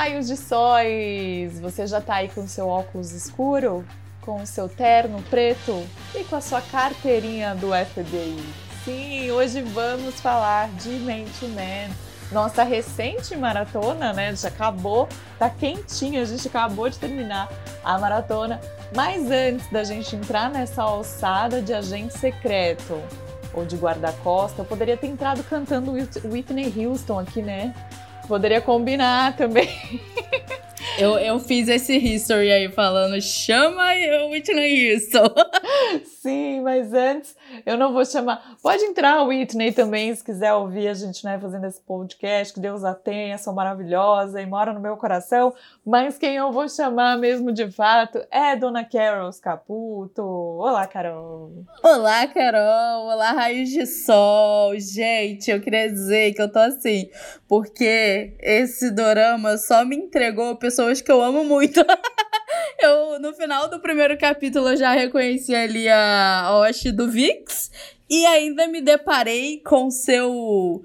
raios de sóis! Você já tá aí com seu óculos escuro? Com o seu terno preto? E com a sua carteirinha do FBI? Sim, hoje vamos falar de Man to Man. Nossa recente maratona, né? Já acabou, tá quentinha, a gente acabou de terminar a maratona. Mas antes da gente entrar nessa alçada de agente secreto ou de guarda-costa, eu poderia ter entrado cantando Whitney Houston aqui, né? Poderia combinar também. Eu, eu fiz esse history aí falando, chama o Whitney Houston. Sim, mas antes eu não vou chamar. Pode entrar Whitney também, se quiser ouvir a gente né, fazendo esse podcast. Que Deus a tenha, são maravilhosa e mora no meu coração. Mas quem eu vou chamar mesmo de fato é Dona Carol Caputo. Olá, Carol. Olá, Carol. Olá, Raios de Sol. Gente, eu queria dizer que eu tô assim, porque esse dorama só me entregou pessoas que eu amo muito. eu, no final do primeiro capítulo, já reconheci ali a Osh do Vix. E ainda me deparei com seu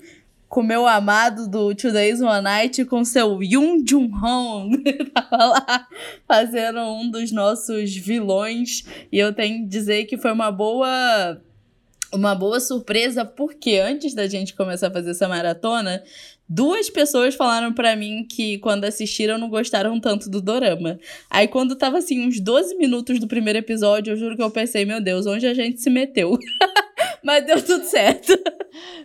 com meu amado do Two Days One Night, com seu Yoon Jun Hong, tava lá fazendo um dos nossos vilões, e eu tenho que dizer que foi uma boa uma boa surpresa, porque antes da gente começar a fazer essa maratona, Duas pessoas falaram para mim que quando assistiram não gostaram tanto do dorama. Aí quando tava assim uns 12 minutos do primeiro episódio, eu juro que eu pensei, meu Deus, onde a gente se meteu? Mas deu tudo certo.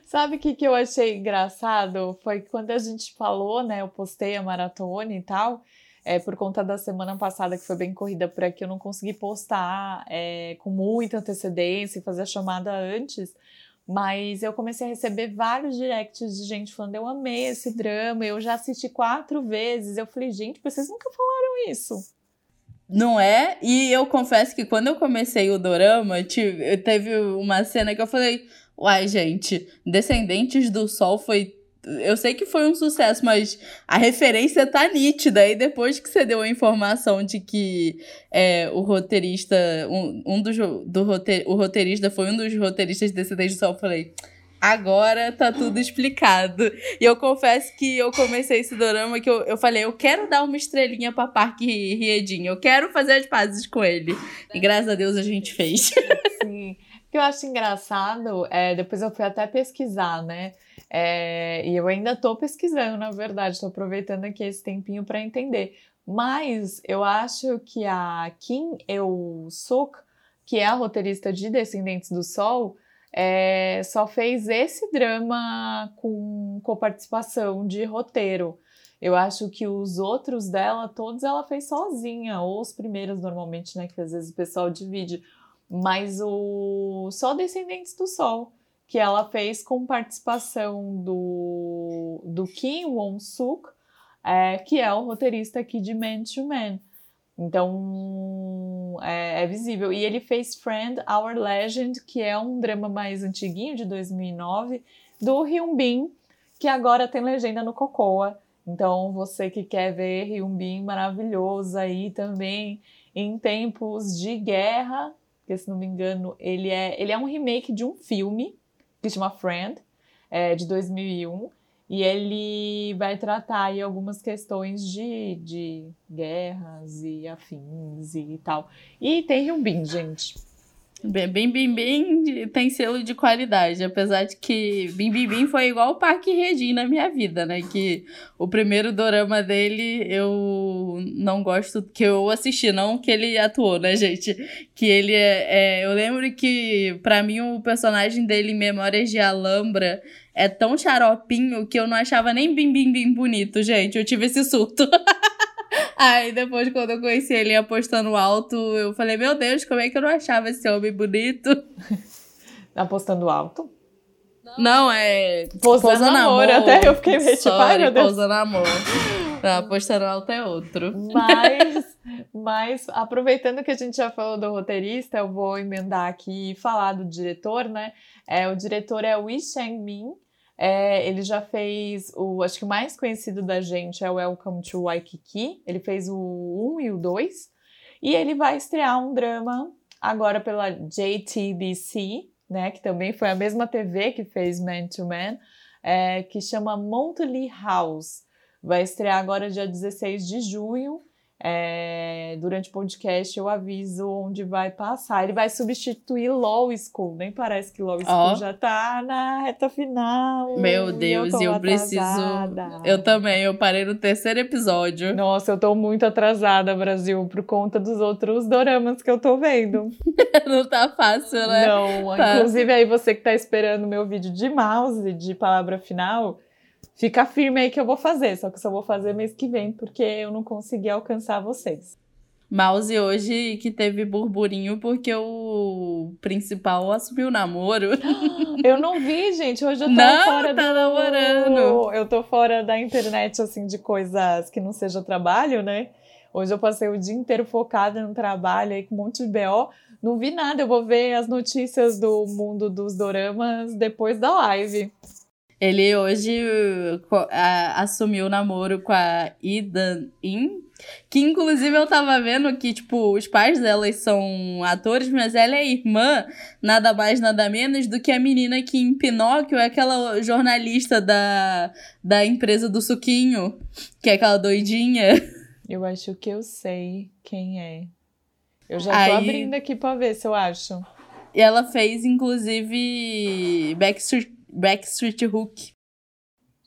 Sabe o que, que eu achei engraçado? Foi que quando a gente falou, né? Eu postei a maratona e tal. É, por conta da semana passada, que foi bem corrida por aqui, eu não consegui postar é, com muita antecedência e fazer a chamada antes. Mas eu comecei a receber vários directs de gente falando: eu amei esse drama, eu já assisti quatro vezes. Eu falei: gente, vocês nunca falaram isso. Não é? E eu confesso que quando eu comecei o dorama, tive, teve uma cena que eu falei: uai, gente, Descendentes do Sol foi eu sei que foi um sucesso, mas a referência tá nítida. E depois que você deu a informação de que é, o roteirista, um, um dos do roteir, o roteirista foi um dos roteiristas desse Desde Sol, eu falei. Agora tá tudo explicado. E eu confesso que eu comecei esse dorama que eu, eu falei, eu quero dar uma estrelinha pra Park Riedin, eu quero fazer as pazes com ele. E graças a Deus a gente fez. Sim. O que eu acho engraçado, é, depois eu fui até pesquisar, né? É, e eu ainda estou pesquisando, na verdade, estou aproveitando aqui esse tempinho para entender. Mas eu acho que a Kim Eu-suk, que é a roteirista de Descendentes do Sol, é, só fez esse drama com coparticipação de roteiro. Eu acho que os outros dela, todos ela fez sozinha, ou os primeiros normalmente, né, que às vezes o pessoal divide, mas o só Descendentes do Sol que ela fez com participação do, do Kim Won-suk, é, que é o roteirista aqui de Man to Man. Então é, é, visível. E ele fez Friend, Our Legend, que é um drama mais antiguinho, de 2009, do Hyun Bin, que agora tem legenda no Cocoa. Então você que quer ver Hyun Bin maravilhoso aí também em tempos de guerra, porque se não me engano ele é, ele é um remake de um filme que chama Friend, é, de 2001, e ele vai tratar aí algumas questões de, de guerras e afins e tal. E tem Hyunbin, gente. Bem, bem, bem, bem, tem selo de qualidade, apesar de que Bim Bim Bim foi igual o Parque Regina na minha vida, né? Que o primeiro dorama dele eu não gosto que eu assisti, não que ele atuou, né, gente? Que ele é. é eu lembro que, para mim, o personagem dele em Memórias de Alhambra é tão xaropinho que eu não achava nem Bim Bim Bim bonito, gente. Eu tive esse surto. Aí depois, quando eu conheci ele apostando alto, eu falei, meu Deus, como é que eu não achava esse homem bonito? Apostando alto? Não, é. Pousando, pousando amor. amor. Até eu fiquei meio tipo, ai meu Deus. Pousando amor. Não, apostando alto é outro. Mas, mas, aproveitando que a gente já falou do roteirista, eu vou emendar aqui e falar do diretor, né? É, o diretor é o Wee Chang-min. É, ele já fez o, acho que o mais conhecido da gente é o Welcome to Waikiki. Ele fez o 1 e o 2. E ele vai estrear um drama agora pela JTBC, né, que também foi a mesma TV que fez Man to Man, é, que chama Monthly House. Vai estrear agora dia 16 de junho. É, durante o podcast eu aviso onde vai passar. Ele vai substituir Law School. Nem parece que Law School oh. já tá na reta final. Meu Deus, eu, eu preciso. Eu também, eu parei no terceiro episódio. Nossa, eu tô muito atrasada, Brasil, por conta dos outros doramas que eu tô vendo. Não tá fácil, né? Não, tá. inclusive aí você que tá esperando meu vídeo de mouse, de palavra final Fica firme aí que eu vou fazer, só que eu só vou fazer mês que vem, porque eu não consegui alcançar vocês. Mouse hoje que teve burburinho porque o principal assumiu o namoro. Eu não vi, gente. Hoje eu tô não, fora tá do... namorando. Eu tô fora da internet, assim, de coisas que não seja trabalho, né? Hoje eu passei o dia inteiro focada no trabalho aí com um monte de BO. Não vi nada. Eu vou ver as notícias do mundo dos doramas depois da live. Ele hoje assumiu o namoro com a Idan In, que inclusive eu tava vendo que, tipo, os pais delas são atores, mas ela é irmã, nada mais, nada menos, do que a menina que em Pinóquio é aquela jornalista da, da empresa do suquinho, que é aquela doidinha. Eu acho que eu sei quem é. Eu já tô Aí... abrindo aqui pra ver se eu acho. E ela fez, inclusive, Backstreet Backstreet Hook.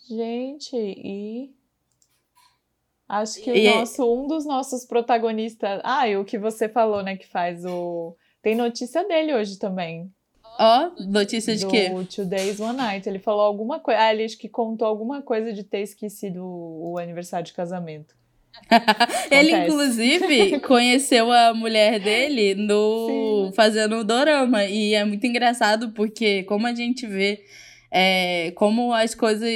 Gente, e acho que e o é nosso, um dos nossos protagonistas. Ah, e o que você falou, né? Que faz o. Tem notícia dele hoje também. Ó, oh, notícia de do quê? Two Days One Night. Ele falou alguma coisa. Ah, ele acho que contou alguma coisa de ter esquecido o aniversário de casamento. ele, inclusive, conheceu a mulher dele no Sim. fazendo o dorama. E é muito engraçado porque, como a gente vê é, como as coisas.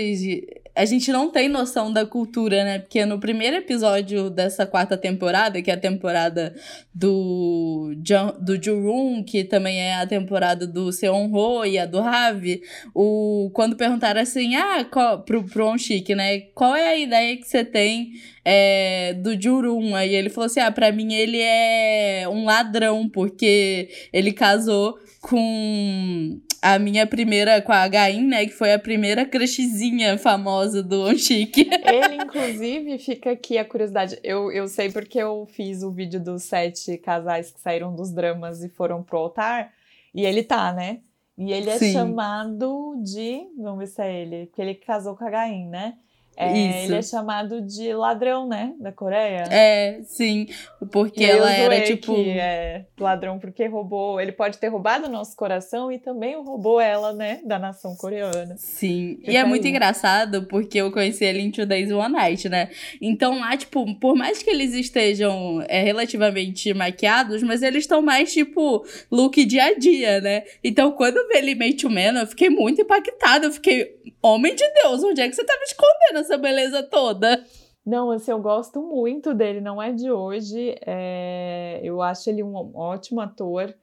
A gente não tem noção da cultura, né? Porque no primeiro episódio dessa quarta temporada, que é a temporada do, do Jurun, que também é a temporada do Seon Ho e a do Ravi, o, quando perguntaram assim, ah, qual, pro, pro Onshik, né? Qual é a ideia que você tem é, do Jurun? Aí ele falou assim: ah, pra mim ele é um ladrão, porque ele casou com a minha primeira com a Gain, né? Que foi a primeira crushzinha famosa do Onchik. Ele, inclusive, fica aqui a curiosidade. Eu, eu sei porque eu fiz o vídeo dos sete casais que saíram dos dramas e foram pro altar. E ele tá, né? E ele é Sim. chamado de. Vamos ver se é ele. Porque ele casou com a Gain, né? É, ele é chamado de ladrão, né? Da Coreia. É, sim. Porque ela era tipo. É ladrão porque roubou. Ele pode ter roubado o nosso coração e também roubou ela, né? Da nação coreana. Sim. Fica e é aí. muito engraçado porque eu conheci ele em Two Days One Night, né? Então lá, tipo, por mais que eles estejam é, relativamente maquiados, mas eles estão mais, tipo, look dia a dia, né? Então quando ele meio to man, eu fiquei muito impactada. Eu fiquei, homem de Deus, onde é que você tá me escondendo essa beleza toda? Não, assim, eu gosto muito dele, não é de hoje. É... Eu acho ele um ótimo ator.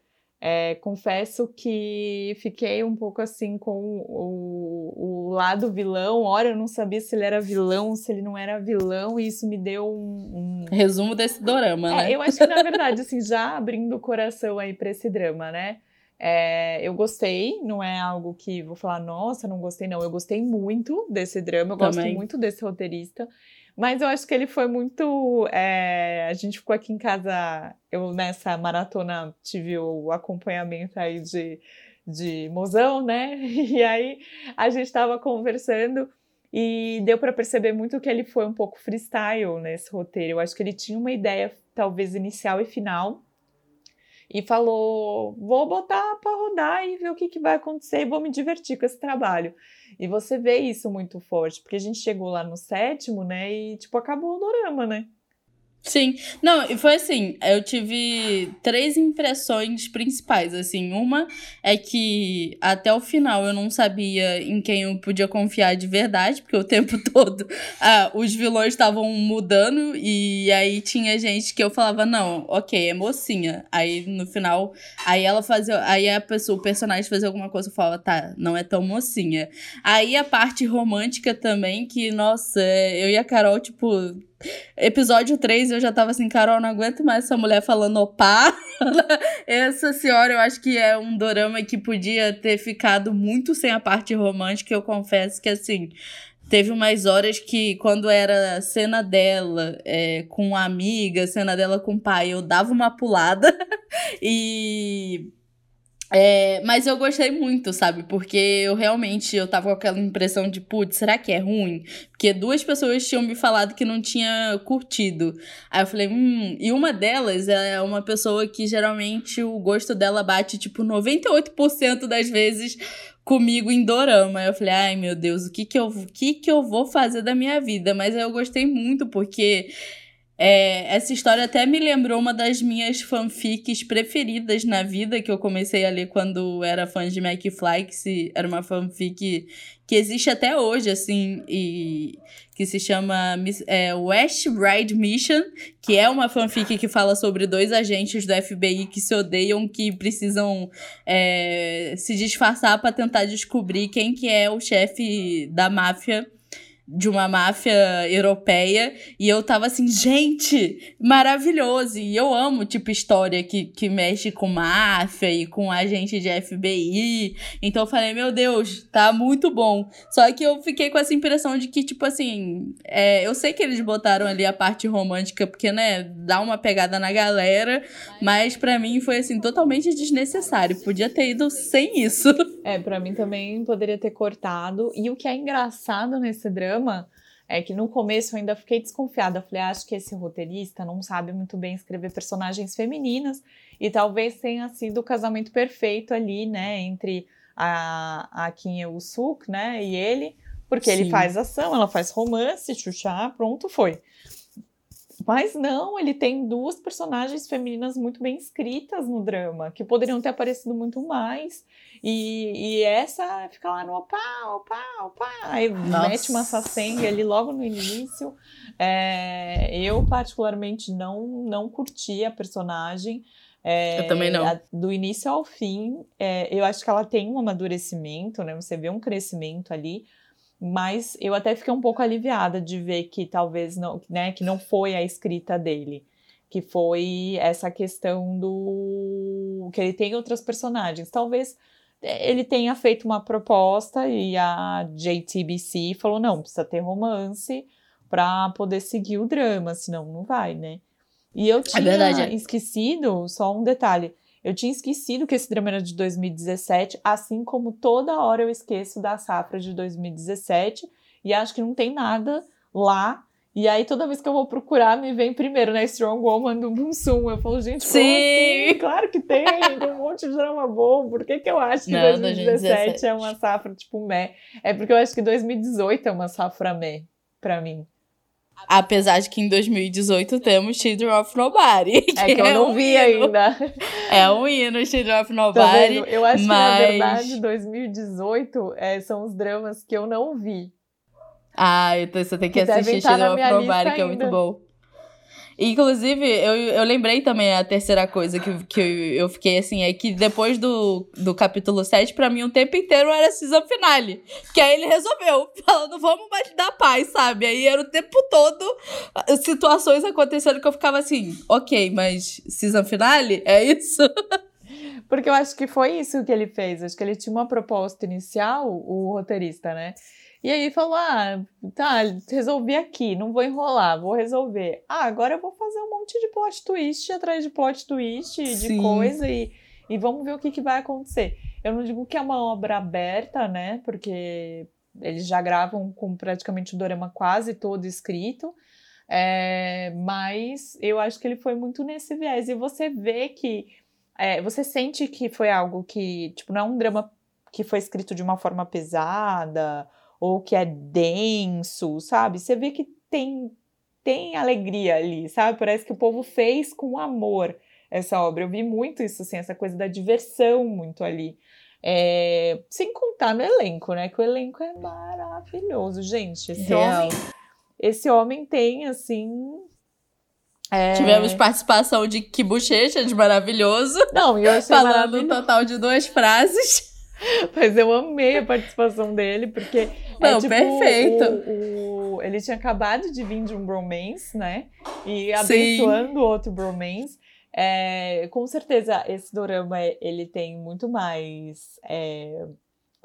É, confesso que fiquei um pouco assim com o, o, lado vilão. Ora, eu não sabia se ele era vilão, se ele não era vilão, e isso me deu um. um... Resumo desse dorama, é, né? Eu acho que, na verdade, assim, já abrindo o coração aí pra esse drama, né? É, eu gostei, não é algo que vou falar, nossa, não gostei, não. Eu gostei muito desse drama, eu Também. gosto muito desse roteirista. Mas eu acho que ele foi muito. É, a gente ficou aqui em casa, eu nessa maratona tive o acompanhamento aí de, de mozão, né? E aí a gente estava conversando e deu para perceber muito que ele foi um pouco freestyle nesse roteiro. Eu acho que ele tinha uma ideia, talvez inicial e final, e falou: vou botar para rodar e ver o que, que vai acontecer e vou me divertir com esse trabalho. E você vê isso muito forte, porque a gente chegou lá no sétimo, né? E tipo, acabou o dorama, né? Sim, não, e foi assim, eu tive três impressões principais, assim, uma é que até o final eu não sabia em quem eu podia confiar de verdade, porque o tempo todo ah, os vilões estavam mudando e aí tinha gente que eu falava, não, ok, é mocinha, aí no final, aí ela fazia, aí a pessoa, o personagem fazia alguma coisa, eu falava, tá, não é tão mocinha. Aí a parte romântica também, que, nossa, eu e a Carol, tipo Episódio 3 eu já tava assim, Carol, não aguento mais essa mulher falando opá. essa senhora eu acho que é um dorama que podia ter ficado muito sem a parte romântica. Eu confesso que assim, Teve umas horas que, quando era cena dela é, com a amiga, cena dela com o pai, eu dava uma pulada. e é, mas eu gostei muito, sabe? Porque eu realmente eu tava com aquela impressão de, putz, será que é ruim? Porque duas pessoas tinham me falado que não tinha curtido. Aí eu falei, hum, e uma delas é uma pessoa que geralmente o gosto dela bate tipo 98% das vezes comigo em dorama. Aí eu falei, ai meu Deus, o que que eu, o que que eu vou fazer da minha vida? Mas eu gostei muito porque é, essa história até me lembrou uma das minhas fanfics preferidas na vida, que eu comecei a ler quando era fã de McFly, que era uma fanfic que existe até hoje, assim, e que se chama é, West Bride Mission, que é uma fanfic que fala sobre dois agentes do FBI que se odeiam, que precisam é, se disfarçar para tentar descobrir quem que é o chefe da máfia de uma máfia europeia e eu tava assim, gente, maravilhoso. E eu amo, tipo, história que, que mexe com máfia e com agente de FBI. Então eu falei, meu Deus, tá muito bom. Só que eu fiquei com essa impressão de que, tipo assim, é, eu sei que eles botaram ali a parte romântica, porque, né, dá uma pegada na galera, mas para mim foi, assim, totalmente desnecessário. Podia ter ido sem isso. É, para mim também poderia ter cortado. E o que é engraçado nesse drama drama é que no começo eu ainda fiquei desconfiada. Eu falei, ah, acho que esse roteirista não sabe muito bem escrever personagens femininas e talvez tenha sido o casamento perfeito ali, né, entre a, a Kim Il-suk, né, e ele, porque Sim. ele faz ação, ela faz romance, chuchá, pronto, foi. Mas não, ele tem duas personagens femininas muito bem escritas no drama, que poderiam ter aparecido muito mais. E, e essa fica lá no opa, opa, opa. Aí Nossa. mete uma sacenga ali logo no início. É, eu, particularmente, não, não curti a personagem. É, eu também não. A, do início ao fim, é, eu acho que ela tem um amadurecimento, né? Você vê um crescimento ali mas eu até fiquei um pouco aliviada de ver que talvez não, né, que não foi a escrita dele, que foi essa questão do que ele tem outras personagens. Talvez é, ele tenha feito uma proposta e a JTBC falou não, precisa ter romance para poder seguir o drama, senão não vai, né? E eu é tinha é esquecido só um detalhe. Eu tinha esquecido que esse drama era de 2017, assim como toda hora eu esqueço da safra de 2017 e acho que não tem nada lá. E aí, toda vez que eu vou procurar, me vem primeiro, né? Strong Woman do Bunsum. Eu falo, gente, Sim. Assim? Claro que tem, tem um monte de drama bom. Por que, que eu acho que não, 2017, 2017 é uma safra tipo meh? É porque eu acho que 2018 é uma safra meh pra mim. Apesar de que em 2018 temos Children of Nobody. Que é que eu é não um vi hino. ainda. É um hino, Children of Nobody. Tá eu acho mas... que, na verdade, 2018 é, são os dramas que eu não vi. Ah, então você tem que, que assistir Children of Nobody, que é muito bom. Inclusive, eu, eu lembrei também a terceira coisa que, que eu fiquei assim, é que depois do, do capítulo 7, pra mim o tempo inteiro era season finale. Que aí ele resolveu, falando, vamos mais dar paz, sabe? Aí era o tempo todo situações acontecendo que eu ficava assim, ok, mas season finale? É isso? Porque eu acho que foi isso que ele fez. Acho que ele tinha uma proposta inicial, o roteirista, né? E aí falou: ah, tá, resolvi aqui, não vou enrolar, vou resolver. Ah, agora eu vou fazer um monte de plot twist atrás de plot twist, de Sim. coisa, e, e vamos ver o que, que vai acontecer. Eu não digo que é uma obra aberta, né? Porque eles já gravam com praticamente o Dorama quase todo escrito. É, mas eu acho que ele foi muito nesse viés. E você vê que. É, você sente que foi algo que, tipo, não é um drama que foi escrito de uma forma pesada ou que é denso, sabe? Você vê que tem tem alegria ali, sabe? Parece que o povo fez com amor essa obra. Eu vi muito isso, assim, essa coisa da diversão muito ali. É, sem contar no elenco, né? Que o elenco é maravilhoso, gente. Esse Real. homem, esse homem tem assim. É... Tivemos participação de Que Bochecha, de maravilhoso. Não, eu achei Falando um total de duas frases. Mas eu amei a participação dele, porque. É Não, é, tipo, perfeito. O, o, ele tinha acabado de vir de um bromance, né? E abençoando outro bromance. É, com certeza, esse dorama ele tem muito mais. É,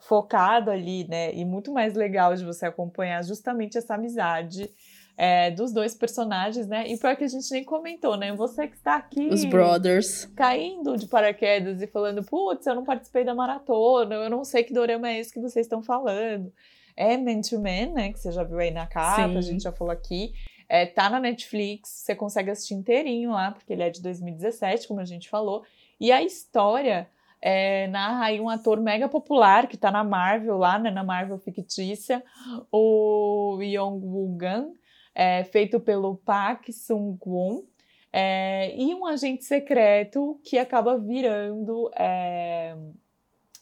focado ali, né? E muito mais legal de você acompanhar justamente essa amizade é, dos dois personagens, né? E pior que a gente nem comentou, né? Você que está aqui. Os brothers. Caindo de paraquedas e falando, putz, eu não participei da maratona, eu não sei que dorama é esse que vocês estão falando. É Man to Man, né? Que você já viu aí na capa, Sim. a gente já falou aqui. É, tá na Netflix, você consegue assistir inteirinho lá, porque ele é de 2017, como a gente falou. E a história é, narra aí um ator mega popular que tá na Marvel lá, né, na Marvel fictícia, o Yong Woo Gun, é, feito pelo Park Sung Won, é, e um agente secreto que acaba virando é,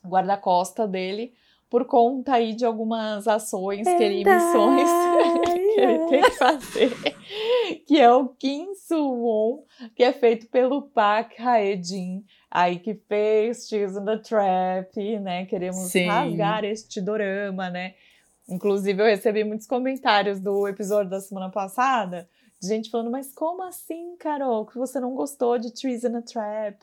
guarda-costa dele por conta aí de algumas ações que ele, missões que ele tem que fazer, que é o Kim Soo-won, que é feito pelo Park Hae-jin, aí que fez Tears in the Trap, né? Queremos Sim. rasgar este dorama, né? Inclusive, eu recebi muitos comentários do episódio da semana passada de gente falando, mas como assim, Carol, que você não gostou de Trees in a Trap?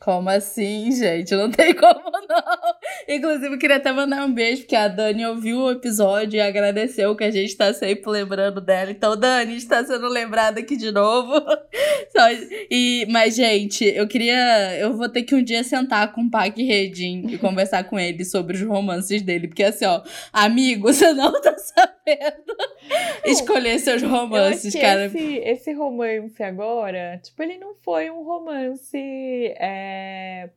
Como assim, gente? Não tem como não. Inclusive, queria até mandar um beijo, porque a Dani ouviu o episódio e agradeceu que a gente tá sempre lembrando dela. Então, Dani, está sendo lembrada aqui de novo. Só, e, mas, gente, eu queria. Eu vou ter que um dia sentar com o Pac Redin e conversar com ele sobre os romances dele. Porque, assim, ó, amigo, você não tá sabendo escolher seus romances, cara. Esse, esse romance agora, tipo, ele não foi um romance. É...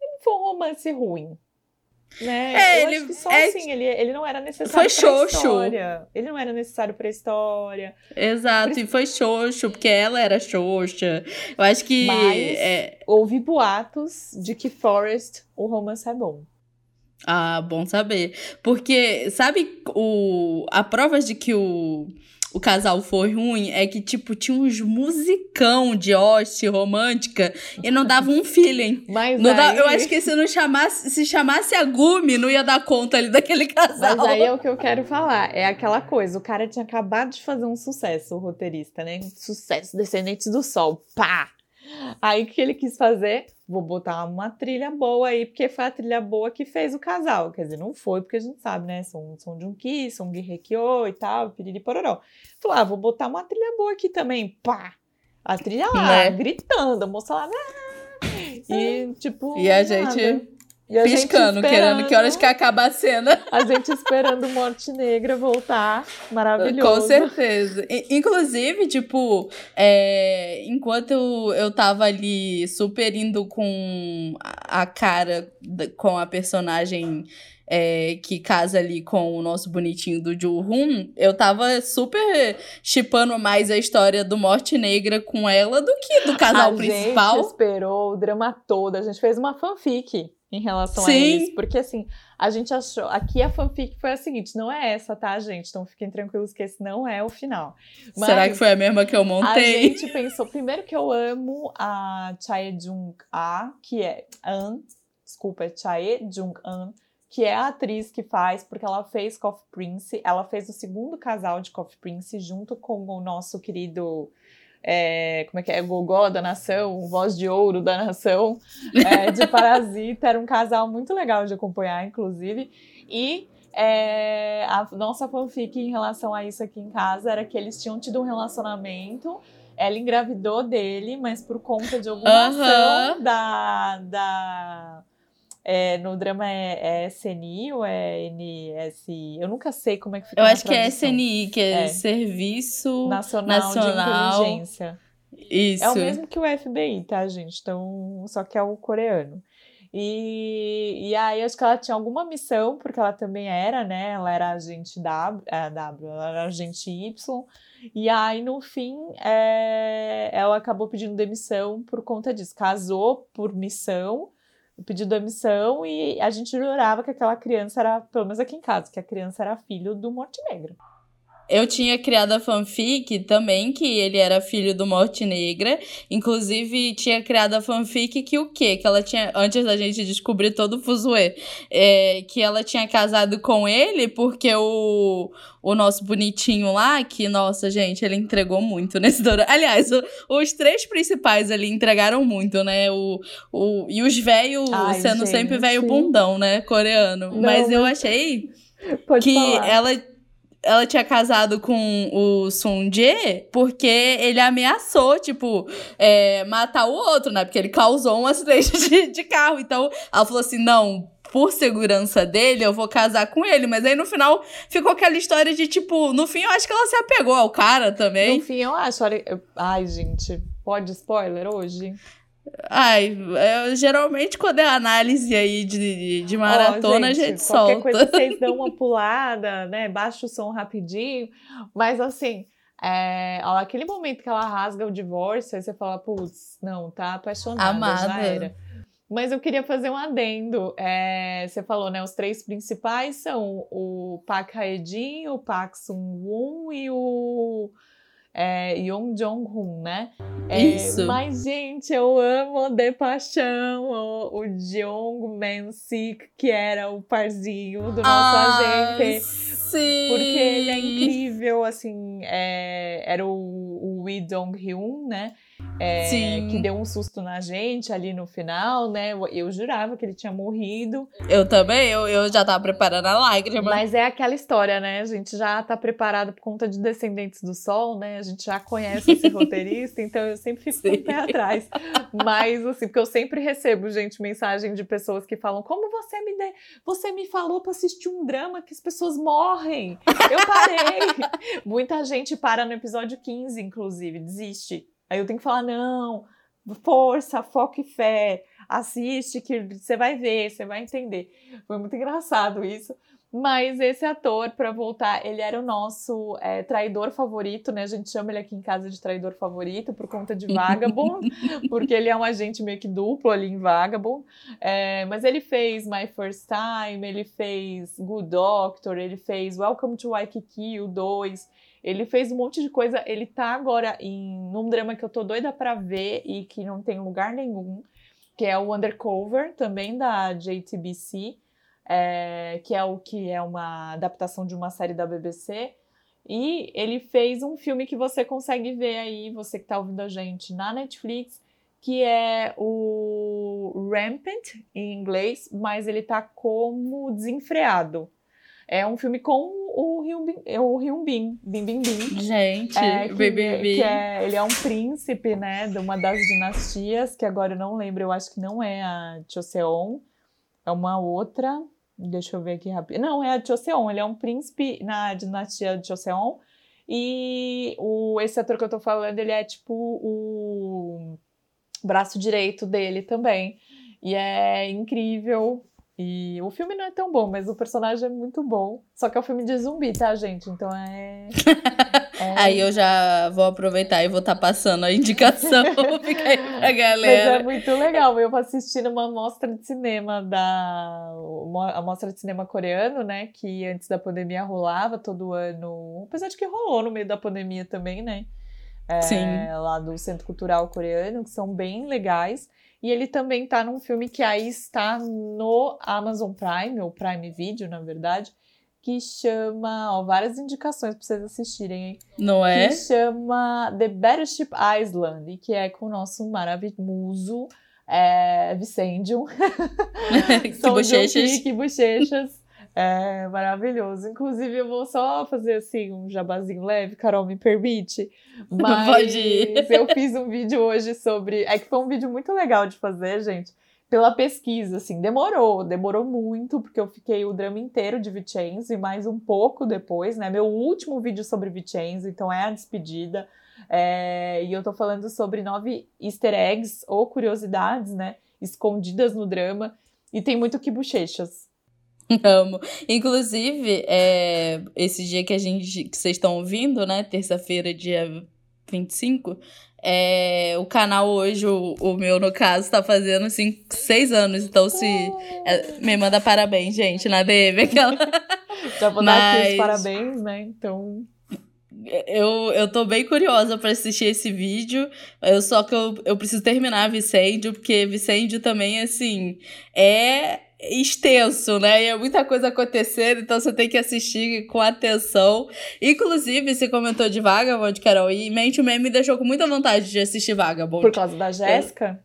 Ele não foi um romance ruim. Né? É, eu ele, acho que só é, assim, ele, ele não era necessário foi xoxo. história. Ele não era necessário pra história. Exato, Por... e foi xoxo, porque ela era xoxa. Eu acho que. Mas é... houve boatos de que Forest, o romance é bom. Ah, bom saber. Porque, sabe, o, a prova de que o o casal foi ruim é que, tipo, tinha uns musicão de hoste romântica e não dava um feeling. Mas não aí... dá, eu acho que se não chamasse, se chamasse a Gumi, não ia dar conta ali daquele casal. Mas aí é o que eu quero falar. É aquela coisa, o cara tinha acabado de fazer um sucesso, o roteirista, né? Sucesso, Descendentes do Sol. Pá! Aí o que ele quis fazer? Vou botar uma trilha boa aí, porque foi a trilha boa que fez o casal. Quer dizer, não foi, porque a gente sabe, né? São, são Junki, são Gihekyo e tal, piriri pororó. Ah, vou botar uma trilha boa aqui também. Pá! A trilha lá, né? gritando, a moça lá. Ah! E, tipo. E a nada. gente Piscando, querendo que horas que acaba a cena. A gente esperando Morte Negra voltar. Maravilhoso. Com certeza. Inclusive, tipo, é, enquanto eu tava ali super indo com a cara, com a personagem é, que casa ali com o nosso bonitinho do Ju-Hun, eu tava super chipando mais a história do Morte Negra com ela do que do casal a principal. A gente esperou o drama todo, a gente fez uma fanfic em relação Sim. a eles. Porque assim, a gente achou. Aqui a fanfic foi a seguinte: não é essa, tá, gente? Então fiquem tranquilos que esse não é o final. Mas Será que foi a mesma que eu montei? A gente pensou, primeiro que eu amo a Chae Jung A, que é An, desculpa, é Chae Jung An, que é a atriz que faz, porque ela fez Coffee Prince, ela fez o segundo casal de Coffee Prince junto com o nosso querido é, como é que é, Gogó da Nação, Voz de Ouro da Nação, é, de Parasita. Era um casal muito legal de acompanhar, inclusive. E é, a nossa fanfic em relação a isso aqui em casa era que eles tinham tido um relacionamento. Ela engravidou dele, mas por conta de alguma uhum. ação da, da é, no drama é, é SNI ou é NSI? Eu nunca sei como é que fica. Eu acho que é SNI, que é, é. Serviço Nacional, Nacional, de Inteligência. Isso. É o mesmo que o FBI, tá, gente? Então, só que é o coreano. E, e aí, acho que ela tinha alguma missão, porque ela também era, né? Ela era agente W, é, w ela era agente Y. E aí, no fim, é, ela acabou pedindo demissão por conta disso. Casou por missão de demissão e a gente jurava que aquela criança era, pelo menos aqui em casa, que a criança era filho do Montenegro. Eu tinha criado a fanfic também, que ele era filho do Morte Negra. Inclusive, tinha criado a fanfic que o quê? Que ela tinha, antes da gente descobrir todo o fuzuê, é, que ela tinha casado com ele porque o, o nosso bonitinho lá, que, nossa, gente, ele entregou muito nesse dorama. Aliás, o, os três principais ali entregaram muito, né? O, o, e os velhos sendo gente. sempre velho bundão, né? Coreano. Não, mas eu achei que falar. ela ela tinha casado com o Sun Jae porque ele ameaçou, tipo, é, matar o outro, né? Porque ele causou um acidente de, de carro. Então, ela falou assim: não, por segurança dele, eu vou casar com ele. Mas aí no final ficou aquela história de tipo, no fim eu acho que ela se apegou ao cara também. No fim eu acho. Ai, gente, pode spoiler hoje? Ai, é, geralmente quando é análise aí de, de maratona, oh, gente, a gente qualquer solta. coisa vocês dão uma pulada, né? Baixa o som rapidinho. Mas assim, é, aquele momento que ela rasga o divórcio, aí você fala, putz, não, tá apaixonada, Amada. já era. Mas eu queria fazer um adendo. É, você falou, né? Os três principais são o Park Hae-jin, o Park Sung-woon e o é, Yong Jong-hun, né? É, Isso. Mas, gente, eu amo de paixão o, o Jong Man-sik, que era o parzinho do nosso ah, agente. Sim. Porque ele é incrível, assim, é, era o, o Wee Dong-hyun, né? É, que deu um susto na gente ali no final, né? Eu jurava que ele tinha morrido. Eu também, eu, eu já tava preparando a lágrima. Mas é aquela história, né? A gente já tá preparado por conta de Descendentes do Sol, né? A gente já conhece esse roteirista, então eu sempre fico Sim. com o pé atrás. Mas, assim, porque eu sempre recebo, gente, mensagem de pessoas que falam: Como você me, de... você me falou pra assistir um drama que as pessoas morrem? Eu parei. Muita gente para no episódio 15, inclusive, desiste Aí eu tenho que falar: não, força, foco e fé, assiste que você vai ver, você vai entender. Foi muito engraçado isso. Mas esse ator, para voltar, ele era o nosso é, traidor favorito, né? A gente chama ele aqui em casa de traidor favorito por conta de Vagabond, porque ele é um agente meio que duplo ali em Vagabond. É, mas ele fez My First Time, ele fez Good Doctor, ele fez Welcome to Waikiki, o 2. Ele fez um monte de coisa. Ele tá agora em num drama que eu tô doida para ver e que não tem lugar nenhum, que é o Undercover, também da JTBC, é, que é o que é uma adaptação de uma série da BBC. E ele fez um filme que você consegue ver aí, você que tá ouvindo a gente, na Netflix, que é o Rampant em inglês, mas ele tá como desenfreado. É um filme com o Hyun Bin, é o Hyun Bin, Bin Bin Bin. Gente, é, que, que é, ele é um príncipe, né, de uma das dinastias, que agora eu não lembro, eu acho que não é a Choseon, é uma outra, deixa eu ver aqui rápido. Não, é a Choseon, ele é um príncipe na dinastia de Choseon, e o, esse ator que eu tô falando, ele é tipo o braço direito dele também. E é incrível, e o filme não é tão bom, mas o personagem é muito bom. Só que é um filme de zumbi, tá, gente? Então é. é... Aí eu já vou aproveitar e vou estar tá passando a indicação. Fica aí pra galera. Mas é muito legal. Eu vou assistir uma mostra de cinema da. A mostra de cinema coreano, né? Que antes da pandemia rolava todo ano. Apesar de que rolou no meio da pandemia também, né? É, Sim. Lá do Centro Cultural Coreano, que são bem legais. E ele também está num filme que aí está no Amazon Prime, ou Prime Video, na verdade, que chama. Ó, várias indicações para vocês assistirem, hein? Não é? Que chama The Battleship Island, que é com o nosso maravilhoso é, Vicendium. que bochechas. Que bochechas. É maravilhoso. Inclusive, eu vou só fazer assim um jabazinho leve, Carol, me permite. Mas Pode ir. eu fiz um vídeo hoje sobre. É que foi um vídeo muito legal de fazer, gente. Pela pesquisa, assim, demorou, demorou muito, porque eu fiquei o drama inteiro de Vicenzo e mais um pouco depois, né? Meu último vídeo sobre Vicenzo, então é a despedida. É, e eu tô falando sobre nove easter eggs ou curiosidades, né? Escondidas no drama. E tem muito que bochechas. Amo. Inclusive, é, esse dia que a gente que vocês estão ouvindo, né? Terça-feira, dia 25, é, o canal hoje, o, o meu, no caso, tá fazendo assim, seis anos. Então, se. É, me manda parabéns, gente, na DM. Aquela... Já vou Mas... dar aqui os parabéns, né? Então. eu, eu tô bem curiosa para assistir esse vídeo. Eu, só que eu, eu preciso terminar Vicêndio, porque Vicêndio também, assim, é extenso, né? E é muita coisa acontecendo, então você tem que assistir com atenção. Inclusive, você comentou de Vagabond, Carol, e Mente o Meme me deixou com muita vontade de assistir Vagabond. Por causa da Jéssica?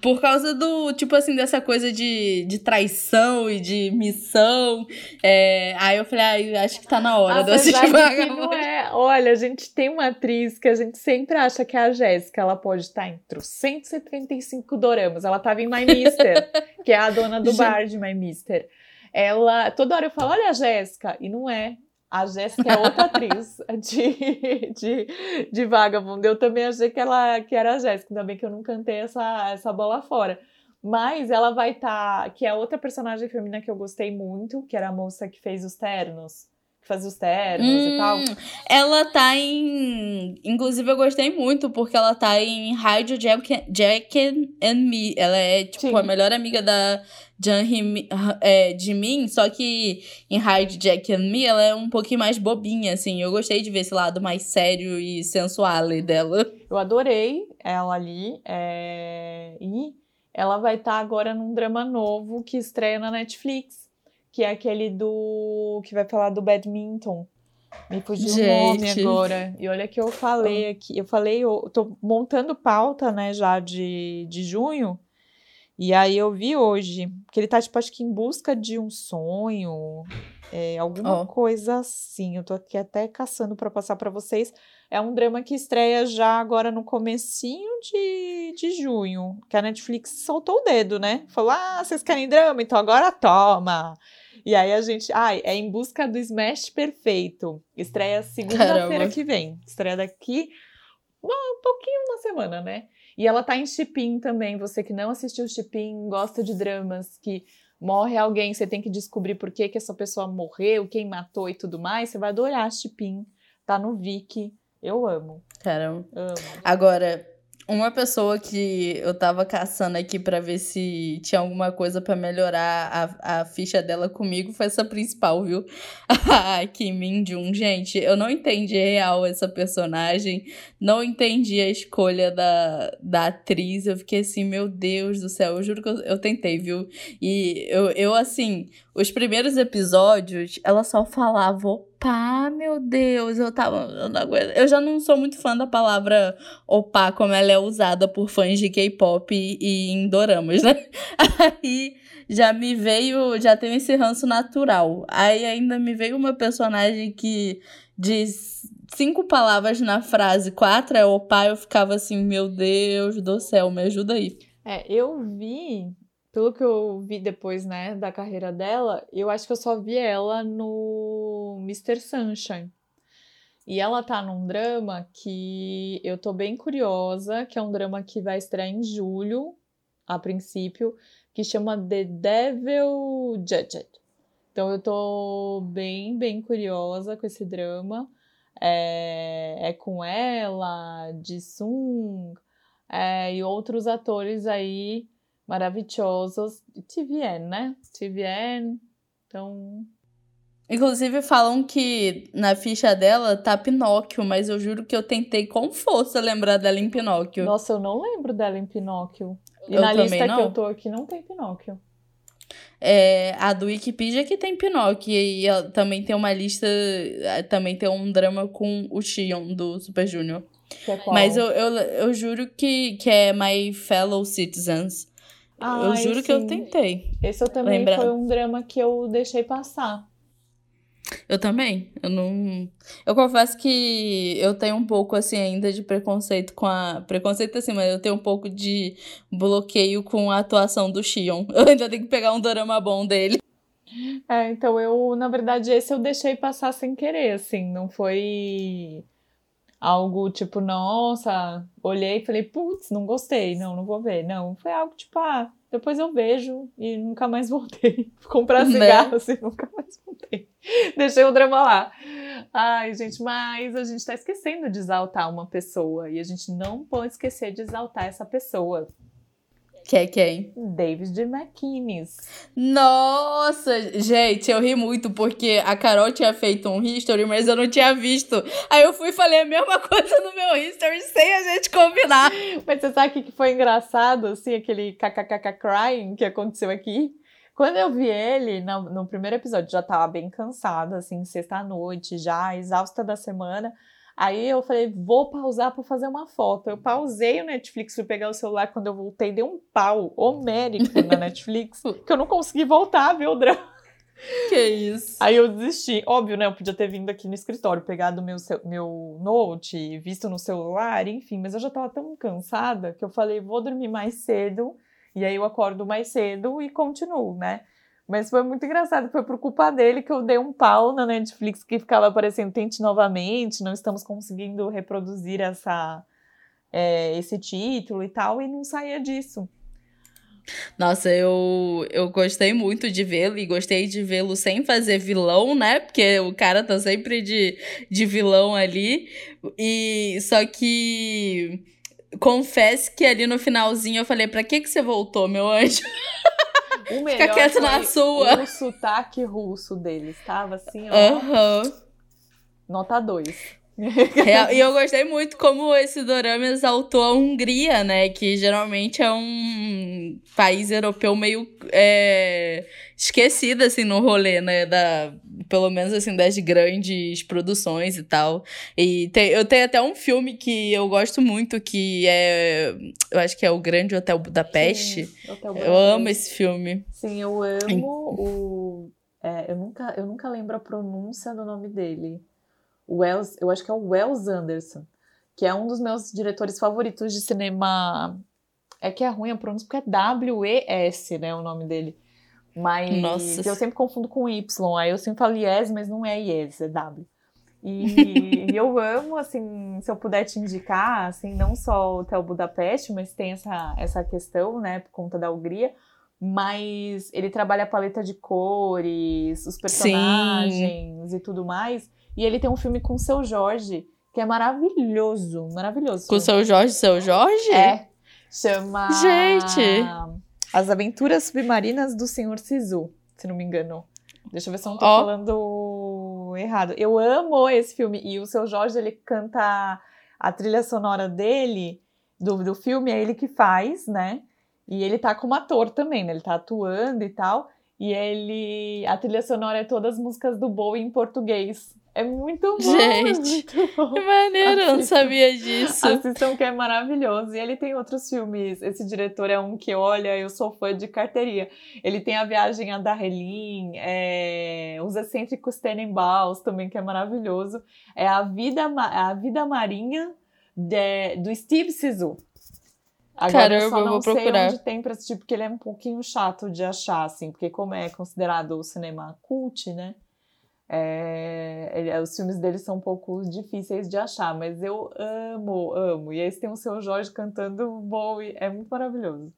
Por causa do, tipo assim, dessa coisa de, de traição e de missão. É, aí eu falei, ah, acho que tá na hora de assistir Vagabond. Não é. Olha, a gente tem uma atriz que a gente sempre acha que é a Jéssica. Ela pode estar entre os 175 doramas. Ela tava em My Mister, que é a dona do bar de My Mister. Ela, toda hora eu falo, olha a Jéssica, e não é. A Jéssica é outra atriz de, de, de Vagabond. Eu também achei que, ela, que era a Jéssica, ainda bem que eu não cantei essa, essa bola fora. Mas ela vai estar. Tá, que é outra personagem feminina que eu gostei muito, que era a moça que fez os ternos que fazia os ternos hum, e tal. Ela tá em. Inclusive, eu gostei muito, porque ela tá em Hide Jack, Jack and Me. Ela é, tipo, Sim. a melhor amiga da Jan é, de mim, só que em Hide Jack and Me ela é um pouquinho mais bobinha, assim. Eu gostei de ver esse lado mais sério e sensual dela. Eu adorei ela ali. É... E ela vai estar tá agora num drama novo que estreia na Netflix que é aquele do. que vai falar do badminton. Me fugiu o nome agora. E olha que eu falei aqui. Eu falei, eu tô montando pauta, né, já de, de junho. E aí eu vi hoje que ele tá, tipo, acho que em busca de um sonho, é, alguma oh. coisa assim. Eu tô aqui até caçando para passar para vocês. É um drama que estreia já agora no comecinho de, de junho. Que a Netflix soltou o dedo, né? Falou, ah, vocês querem drama? Então agora toma! E aí a gente. Ai, é Em Busca do Smash Perfeito. Estreia segunda-feira que vem. Estreia daqui um pouquinho uma semana, né? E ela tá em Chipin também. Você que não assistiu Chipin, gosta de dramas que morre alguém, você tem que descobrir por que, que essa pessoa morreu, quem matou e tudo mais. Você vai adorar Chipin. Tá no Viki. Eu amo. Caramba. Amo. Agora, uma pessoa que eu tava caçando aqui para ver se tinha alguma coisa para melhorar a, a ficha dela comigo foi essa principal, viu? a Kim Min Jung. Gente, eu não entendi real essa personagem, não entendi a escolha da, da atriz. Eu fiquei assim, meu Deus do céu, eu juro que eu, eu tentei, viu? E eu, eu, assim, os primeiros episódios, ela só falava opá, meu Deus, eu tava. Eu, não aguento. eu já não sou muito fã da palavra opá, como ela é usada por fãs de K-pop e, em doramas, né? Aí já me veio, já tem esse ranço natural. Aí ainda me veio uma personagem que diz cinco palavras na frase, quatro é opá, eu ficava assim, meu Deus do céu, me ajuda aí. É, eu vi pelo que eu vi depois, né, da carreira dela, eu acho que eu só vi ela no Mr. Sunshine. E ela tá num drama que eu tô bem curiosa, que é um drama que vai estrear em julho, a princípio, que chama The Devil Judged. Então eu tô bem, bem curiosa com esse drama. É, é com ela, Jisung, é, e outros atores aí maravilhosos. TVN, né? TVN. Então. Inclusive falam que na ficha dela tá Pinóquio, mas eu juro que eu tentei com força lembrar dela em Pinóquio. Nossa, eu não lembro dela em Pinóquio. E eu na lista não. que eu tô aqui não tem Pinóquio. É, a do Wikipedia que tem Pinóquio e também tem uma lista, é, também tem um drama com o Xion do Super Junior. É Mas eu, eu, eu juro que, que é My Fellow Citizens. Ai, eu juro que eu tentei. Esse eu também lembrar. foi um drama que eu deixei passar. Eu também. Eu não. Eu confesso que eu tenho um pouco, assim, ainda de preconceito com a. Preconceito, assim, mas eu tenho um pouco de bloqueio com a atuação do Xion. Eu ainda tenho que pegar um drama bom dele. É, então eu, na verdade, esse eu deixei passar sem querer, assim. Não foi algo tipo, nossa, olhei e falei, putz, não gostei, não, não vou ver. Não, foi algo tipo, ah, depois eu vejo e nunca mais voltei. Comprar né? cigarro né? assim, nunca mais voltei. Deixei o drama lá. Ai, gente, mas a gente tá esquecendo de exaltar uma pessoa e a gente não pode esquecer de exaltar essa pessoa. Que é quem? David McInnes. Nossa, gente, eu ri muito porque a Carol tinha feito um history, mas eu não tinha visto. Aí eu fui e falei a mesma coisa no meu history sem a gente combinar. Mas você sabe o que foi engraçado, assim, aquele kkkk crying que aconteceu aqui? Quando eu vi ele no, no primeiro episódio, já tava bem cansada, assim, sexta-noite, já exausta da semana. Aí eu falei, vou pausar para fazer uma foto. Eu pausei o Netflix, fui pegar o celular. Quando eu voltei, dei um pau homérico na Netflix, que eu não consegui voltar a ver o drama. Que isso. Aí eu desisti. Óbvio, né? Eu podia ter vindo aqui no escritório, pegado meu, meu note, visto no celular, enfim. Mas eu já tava tão cansada que eu falei, vou dormir mais cedo. E aí eu acordo mais cedo e continuo, né? Mas foi muito engraçado, foi por culpa dele que eu dei um pau na Netflix que ficava aparecendo tente novamente, não estamos conseguindo reproduzir essa, é, esse título e tal, e não saía disso. Nossa, eu, eu gostei muito de vê-lo e gostei de vê-lo sem fazer vilão, né? Porque o cara tá sempre de, de vilão ali. E só que confesso que ali no finalzinho eu falei: pra que, que você voltou, meu anjo? O melhor Fica quieto na sua. O sotaque russo dele. Estava assim, ó. Uhum. Nota 2. e eu gostei muito como esse dorama exaltou a Hungria, né? Que geralmente é um país europeu meio é, esquecido, assim, no rolê, né? Da, pelo menos, assim, das grandes produções e tal. E tem, eu tenho até um filme que eu gosto muito, que é... Eu acho que é O Grande Hotel Budapeste. Sim, Hotel Budapeste. Eu amo esse filme. Sim, eu amo o... É, eu, nunca, eu nunca lembro a pronúncia do nome dele. Wells, eu acho que é o Wells Anderson, que é um dos meus diretores favoritos de cinema. É que é ruim a pronúncia porque é W-E-S, né, o nome dele. Mas Nossa. eu sempre confundo com Y, aí eu sempre falo Yes, mas não é Yes, é W. E, e eu amo, assim, se eu puder te indicar, assim, não só o Hotel Budapeste, mas tem essa, essa questão, né, por conta da Hungria, mas ele trabalha a paleta de cores, os personagens Sim. e tudo mais. E ele tem um filme com o seu Jorge, que é maravilhoso, maravilhoso. Com o seu Jorge, seu Jorge? É. Chama. Gente! As Aventuras Submarinas do Senhor Sisu, se não me engano. Deixa eu ver se eu não tô oh. falando errado. Eu amo esse filme. E o seu Jorge, ele canta a trilha sonora dele, do, do filme, é ele que faz, né? E ele tá como ator também, né? Ele tá atuando e tal. E ele. A trilha sonora é todas as músicas do Bowie em português. É muito bom. Gente, muito bom. que maneiro, eu não sabia disso. Assistam que é maravilhoso. E ele tem outros filmes. Esse diretor é um que, olha, eu sou fã de carteirinha. Ele tem A Viagem a Darrelin, é... Os Excêntricos Tenenbaums também, que é maravilhoso. É A Vida, a Vida Marinha de... do Steve Sisu. Agora Caramba, eu só não vou sei procurar. onde tem pra assistir, porque ele é um pouquinho chato de achar, assim, porque como é considerado o cinema cult, né? É, ele, os filmes dele são um pouco difíceis de achar, mas eu amo, amo. E esse tem o seu Jorge cantando Bowie, é muito maravilhoso.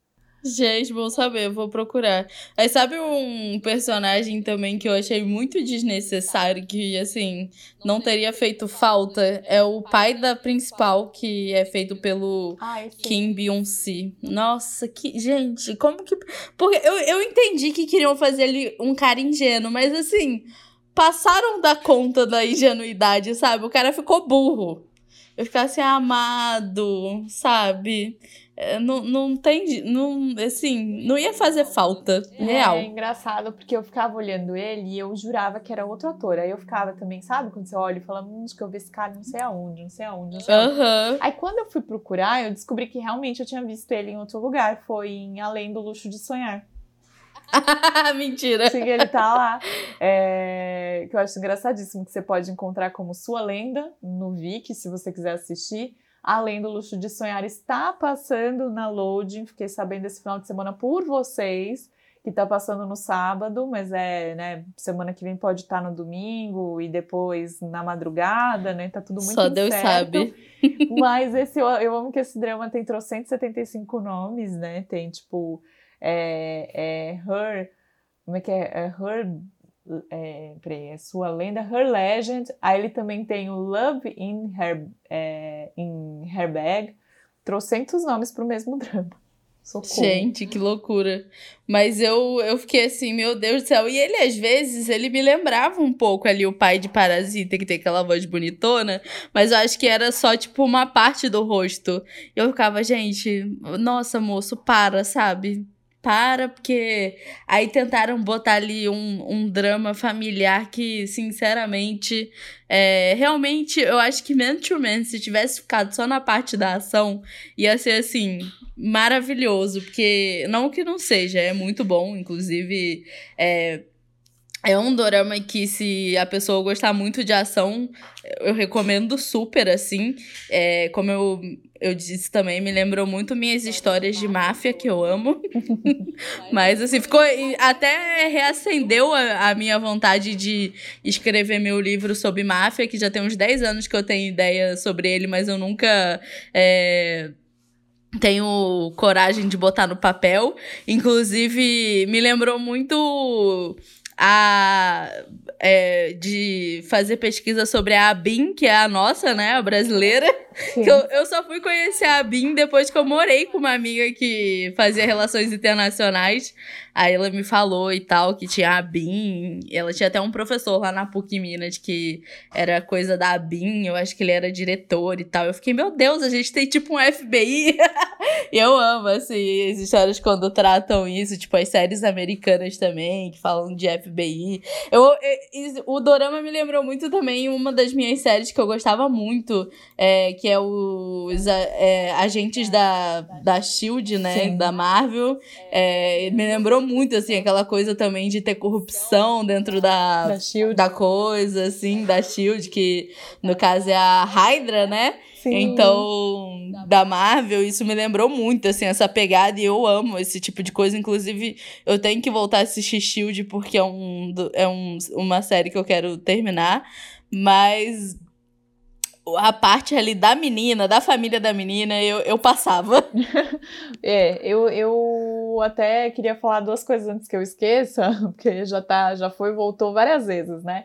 Gente, bom saber, vou procurar. Aí sabe um personagem também que eu achei muito desnecessário, que assim, não teria feito falta? É o pai da principal, que é feito pelo Ai, Kim Byung-si. Nossa, que. Gente, como que. Porque eu, eu entendi que queriam fazer ele um cara ingênuo, mas assim passaram da conta da ingenuidade, sabe? O cara ficou burro. Eu ficava assim, amado, sabe? É, não, não tem. Não, assim, não ia fazer falta. É, real. É engraçado, porque eu ficava olhando ele e eu jurava que era outro ator. Aí eu ficava também, sabe? Quando você olha e fala, hum, acho que eu vi esse cara não sei aonde, não sei aonde, não sei aonde. Uhum. Aí quando eu fui procurar, eu descobri que realmente eu tinha visto ele em outro lugar. Foi em Além do Luxo de Sonhar. Mentira. Sim, ele tá lá. É, que eu acho engraçadíssimo que você pode encontrar como sua lenda no Viki, se você quiser assistir. Além do Luxo de Sonhar está passando na Loading. Fiquei sabendo esse final de semana por vocês, que tá passando no sábado, mas é, né, semana que vem pode estar tá no domingo e depois na madrugada, né? Tá tudo muito Só Deus sabe. Mas esse eu, amo que esse drama tem 175 nomes, né? Tem tipo é, é Her, como é que é? é her, é, peraí, é sua lenda, Her Legend. Aí ele também tem o Love in Her, é, in Her Bag. Trocentos nomes para o mesmo drama. Socorro. Gente, que loucura. Mas eu, eu fiquei assim, meu Deus do céu. E ele, às vezes, ele me lembrava um pouco ali o pai de Parasita, que tem aquela voz bonitona. Mas eu acho que era só, tipo, uma parte do rosto. Eu ficava, gente, nossa, moço, para, sabe? Para, porque aí tentaram botar ali um, um drama familiar que, sinceramente, é, realmente eu acho que Man to Man, se tivesse ficado só na parte da ação, ia ser assim, maravilhoso, porque não que não seja, é muito bom, inclusive é, é um dorama que se a pessoa gostar muito de ação, eu recomendo super, assim, é, como eu, eu disse também, me lembrou muito minhas histórias de máfia, que eu amo, mas assim, ficou, até reacendeu a, a minha vontade de escrever meu livro sobre máfia, que já tem uns 10 anos que eu tenho ideia sobre ele, mas eu nunca... É, tenho coragem de botar no papel. Inclusive, me lembrou muito a é, de fazer pesquisa sobre a ABIN, que é a nossa, né, a brasileira. Eu, eu só fui conhecer a ABIN depois que eu morei com uma amiga que fazia relações internacionais. Aí ela me falou e tal, que tinha a BIM. Ela tinha até um professor lá na PUC Minas que era coisa da BIM. Eu acho que ele era diretor e tal. Eu fiquei, meu Deus, a gente tem tipo um FBI. eu amo, assim, as histórias quando tratam isso, tipo as séries americanas também, que falam de FBI. Eu, eu o Dorama me lembrou muito também uma das minhas séries que eu gostava muito, é, que é os é, agentes da, da Shield, né? Sim. Da Marvel. É, me lembrou muito, assim, aquela coisa também de ter corrupção dentro da, da, da coisa, assim, da Shield, que no caso é a Hydra, né? Sim. Então, da Marvel, isso me lembrou muito, assim, essa pegada, e eu amo esse tipo de coisa. Inclusive, eu tenho que voltar a assistir Shield, porque é, um, é um, uma série que eu quero terminar. Mas a parte ali da menina, da família da menina, eu, eu passava. é, eu, eu até queria falar duas coisas antes que eu esqueça, porque já tá, já foi e voltou várias vezes, né?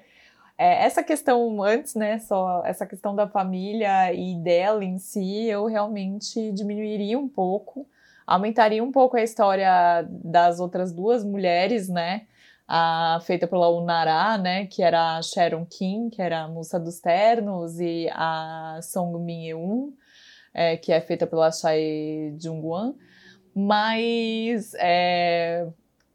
É, essa questão antes, né, só essa questão da família e dela em si, eu realmente diminuiria um pouco, aumentaria um pouco a história das outras duas mulheres, né? a, feita pela Unara, né, que era a Sharon Kim, que era a moça dos ternos, e a Song Min-eun, é, que é feita pela Chai Jung-wan. Mas, é,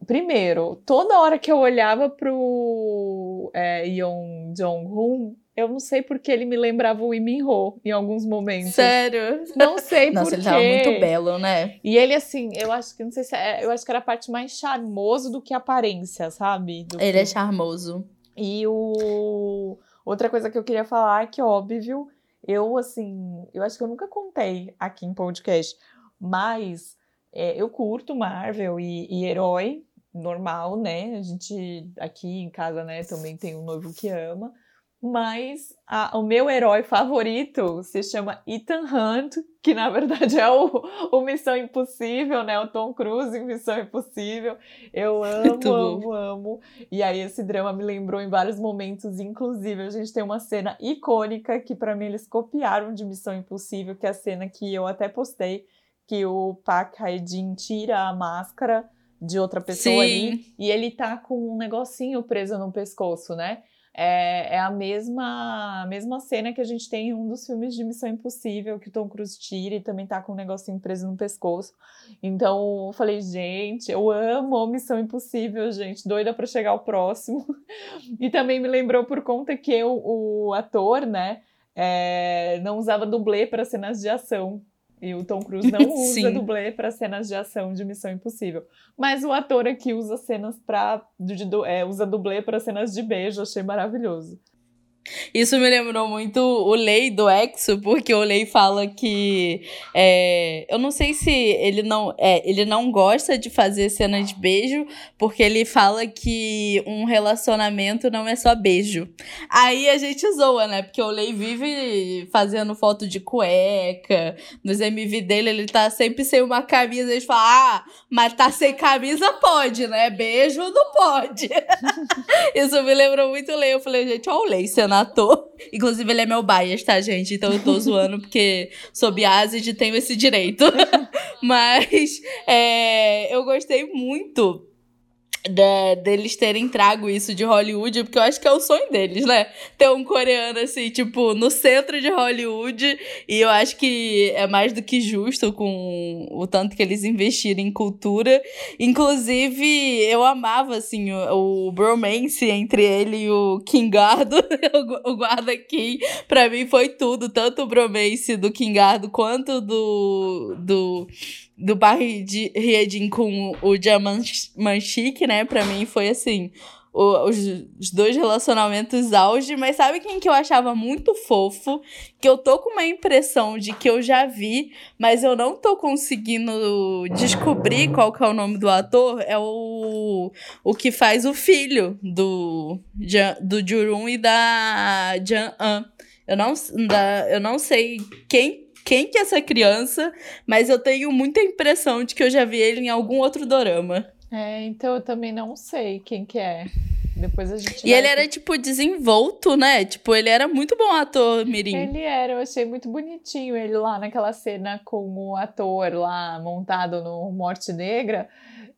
primeiro, toda hora que eu olhava pro é, Yeon Jong-hoon, eu não sei porque ele me lembrava o Lee Ho em alguns momentos. Sério? Não sei Nossa, ele tava muito belo, né? E ele, assim, eu acho que, não sei se é, eu acho que era a parte mais charmoso do que aparência, sabe? Do ele que... é charmoso. E o... Outra coisa que eu queria falar é que, óbvio, eu, assim, eu acho que eu nunca contei aqui em podcast, mas é, eu curto Marvel e, e herói normal, né? A gente aqui em casa, né, também tem um noivo que ama. Mas a, o meu herói favorito se chama Ethan Hunt, que na verdade é o, o Missão Impossível, né? O Tom Cruise em Missão Impossível. Eu amo, amo, amo. E aí esse drama me lembrou em vários momentos, inclusive a gente tem uma cena icônica que para mim eles copiaram de Missão Impossível, que é a cena que eu até postei, que o Park Hae-jin tira a máscara de outra pessoa Sim. ali e ele tá com um negocinho preso no pescoço, né? É, é, a mesma a mesma cena que a gente tem em um dos filmes de Missão Impossível, que o Tom Cruise tira e também tá com um negocinho preso no pescoço. Então, eu falei, gente, eu amo Missão Impossível, gente, doida para chegar ao próximo. e também me lembrou por conta que o, o ator, né, é, não usava dublê para cenas de ação. E o Tom Cruise não usa dublê para cenas de ação de Missão Impossível. Mas o ator aqui usa cenas para. É, usa dublê para cenas de beijo, achei maravilhoso. Isso me lembrou muito o Lei do Exo, porque o Lei fala que. É, eu não sei se ele não. É, ele não gosta de fazer cena de beijo, porque ele fala que um relacionamento não é só beijo. Aí a gente zoa, né? Porque o Lei vive fazendo foto de cueca. Nos MV dele, ele tá sempre sem uma camisa. Eles falam, ah, mas tá sem camisa, pode, né? Beijo não pode. Isso me lembrou muito o Lei. Eu falei, gente, ó, o Lei sendo Inclusive, ele é meu bias, tá, gente? Então eu tô zoando porque sou biased e tenho esse direito. Mas é, eu gostei muito de, deles terem trago isso de Hollywood, porque eu acho que é o sonho deles, né? Ter um coreano assim, tipo, no centro de Hollywood, e eu acho que é mais do que justo com o tanto que eles investiram em cultura. Inclusive, eu amava, assim, o, o bromance entre ele e o Kingardo, o, o guarda Kim. Pra mim foi tudo, tanto o bromance do Kingardo quanto do. do do Barry de Riedin com o Jamanchik, né? Pra mim foi assim. O, os, os, dois relacionamentos auge, mas sabe quem que eu achava muito fofo? Que eu tô com uma impressão de que eu já vi, mas eu não tô conseguindo descobrir qual que é o nome do ator. É o, o que faz o filho do, do Jurun e da Jan An. Eu não, da, eu não sei quem quem que é essa criança, mas eu tenho muita impressão de que eu já vi ele em algum outro dorama. É, então eu também não sei quem que é. Depois a gente. E ele era, tipo, desenvolto, né? Tipo, ele era muito bom ator, Mirim. Ele era, eu achei muito bonitinho ele lá naquela cena com o ator lá montado no Morte Negra.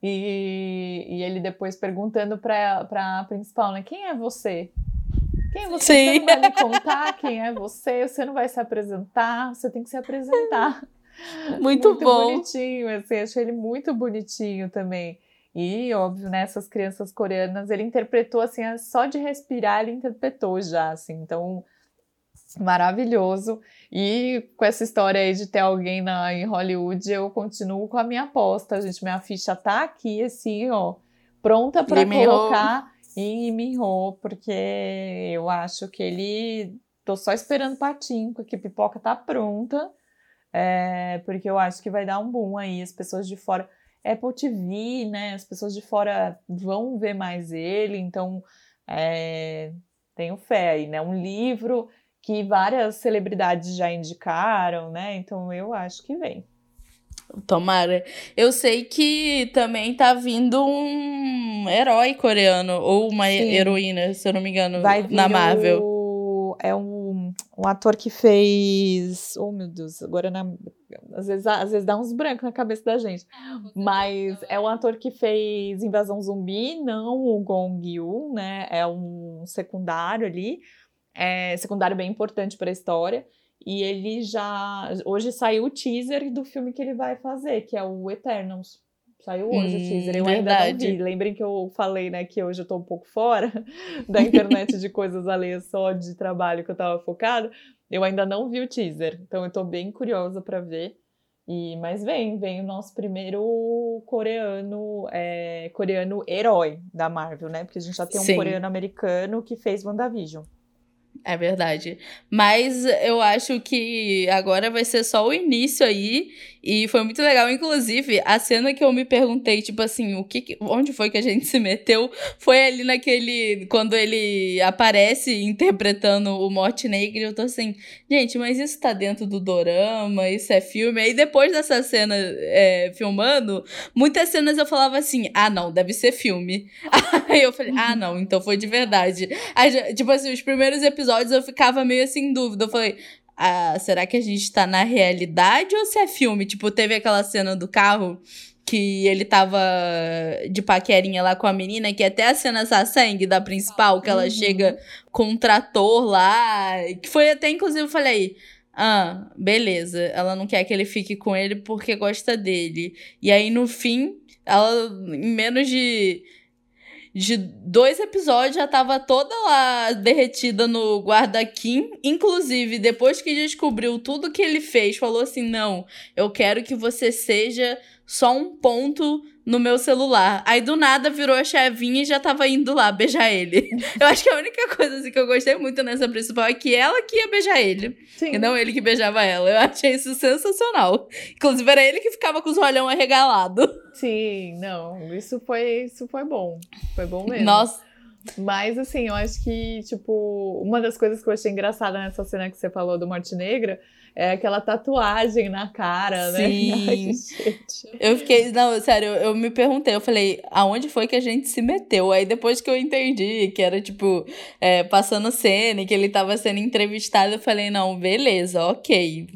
E, e ele depois perguntando pra, pra principal, né? Quem é você? Quem você? Sim. Você não vai me contar quem é você, você não vai se apresentar, você tem que se apresentar. Muito, muito bom. bonitinho, assim, achei ele muito bonitinho também. E, óbvio, né, essas crianças coreanas, ele interpretou, assim, só de respirar, ele interpretou já, assim, então, maravilhoso. E com essa história aí de ter alguém na, em Hollywood, eu continuo com a minha aposta, gente, minha ficha tá aqui, assim, ó, pronta para colocar em Minho, porque eu acho que ele. Tô só esperando patinho, porque a pipoca tá pronta. É, porque eu acho que vai dar um boom aí. As pessoas de fora. Apple TV, né? As pessoas de fora vão ver mais ele, então é, tenho fé aí, né? Um livro que várias celebridades já indicaram, né? Então eu acho que vem. Tomara. Eu sei que também tá vindo um herói coreano, ou uma Sim. heroína, se eu não me engano, Vai na Marvel. O... É um, um ator que fez. Oh, meu Deus, agora na... às, vezes, às vezes dá uns brancos na cabeça da gente. Mas é um ator que fez Invasão Zumbi, não o Gong Yu, né? É um secundário ali. É secundário bem importante para a história. E ele já. Hoje saiu o teaser do filme que ele vai fazer, que é o Eternals. Saiu hoje hum, o teaser, eu verdade. ainda não vi. Lembrem que eu falei, né, que hoje eu tô um pouco fora da internet de coisas alheias só de trabalho que eu tava focada. Eu ainda não vi o teaser, então eu tô bem curiosa para ver. E, mas vem, vem o nosso primeiro coreano, é, coreano herói da Marvel, né? Porque a gente já tem um Sim. coreano americano que fez WandaVision. É verdade. Mas eu acho que agora vai ser só o início aí. E foi muito legal. Inclusive, a cena que eu me perguntei, tipo assim, o que, onde foi que a gente se meteu? Foi ali naquele. Quando ele aparece interpretando o Morte Negra. Eu tô assim, gente, mas isso tá dentro do dorama, isso é filme. Aí depois dessa cena é, filmando, muitas cenas eu falava assim: ah, não, deve ser filme. Aí eu falei, ah, não, então foi de verdade. Aí, tipo assim, os primeiros episódios eu ficava meio assim em dúvida. Eu falei, ah, será que a gente tá na realidade ou se é filme? Tipo, teve aquela cena do carro que ele tava de paquerinha lá com a menina, que até a cena sangue da principal, que ela uhum. chega com um trator lá, que foi até, inclusive, eu falei, ah, beleza, ela não quer que ele fique com ele porque gosta dele. E aí, no fim, ela, em menos de de dois episódios já tava toda lá derretida no guarda Kim. Inclusive, depois que descobriu tudo que ele fez, falou assim: não, eu quero que você seja só um ponto no meu celular. Aí do nada virou a chavinha e já tava indo lá beijar ele. Eu acho que a única coisa assim, que eu gostei muito nessa principal é que ela que ia beijar ele. Sim. E não ele que beijava ela. Eu achei isso sensacional. Inclusive, era ele que ficava com os olhão arregalado. Sim, não. Isso foi, isso foi bom. Foi bom mesmo. Nossa. Mas, assim, eu acho que, tipo, uma das coisas que eu achei engraçada nessa cena que você falou do Morte Negra é aquela tatuagem na cara, né? Sim. eu fiquei, não, sério, eu, eu, me perguntei, eu falei, aonde foi que a gente se meteu? Aí depois que eu entendi que era, tipo, é, passando cena e que ele tava sendo entrevistado, eu falei, não, beleza, ok,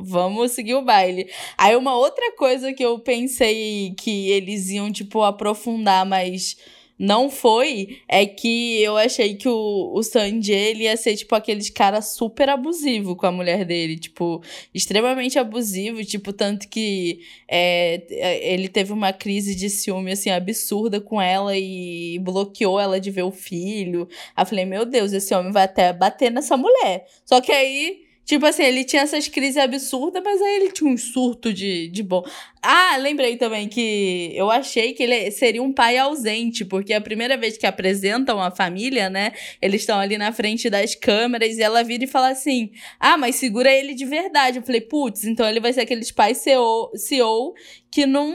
vamos seguir o baile. Aí uma outra coisa que eu pensei que eles iam, tipo, aprofundar mais não foi, é que eu achei que o, o Sanji, ele ia ser, tipo, aqueles cara super abusivo com a mulher dele, tipo, extremamente abusivo, tipo, tanto que é, é, ele teve uma crise de ciúme, assim, absurda com ela e bloqueou ela de ver o filho. Aí eu falei, meu Deus, esse homem vai até bater nessa mulher. Só que aí Tipo assim, ele tinha essas crises absurdas, mas aí ele tinha um surto de, de bom. Ah, lembrei também que eu achei que ele seria um pai ausente, porque a primeira vez que apresentam a família, né? Eles estão ali na frente das câmeras e ela vira e fala assim: Ah, mas segura ele de verdade. Eu falei, putz, então ele vai ser aqueles pais CEO, CEO que não,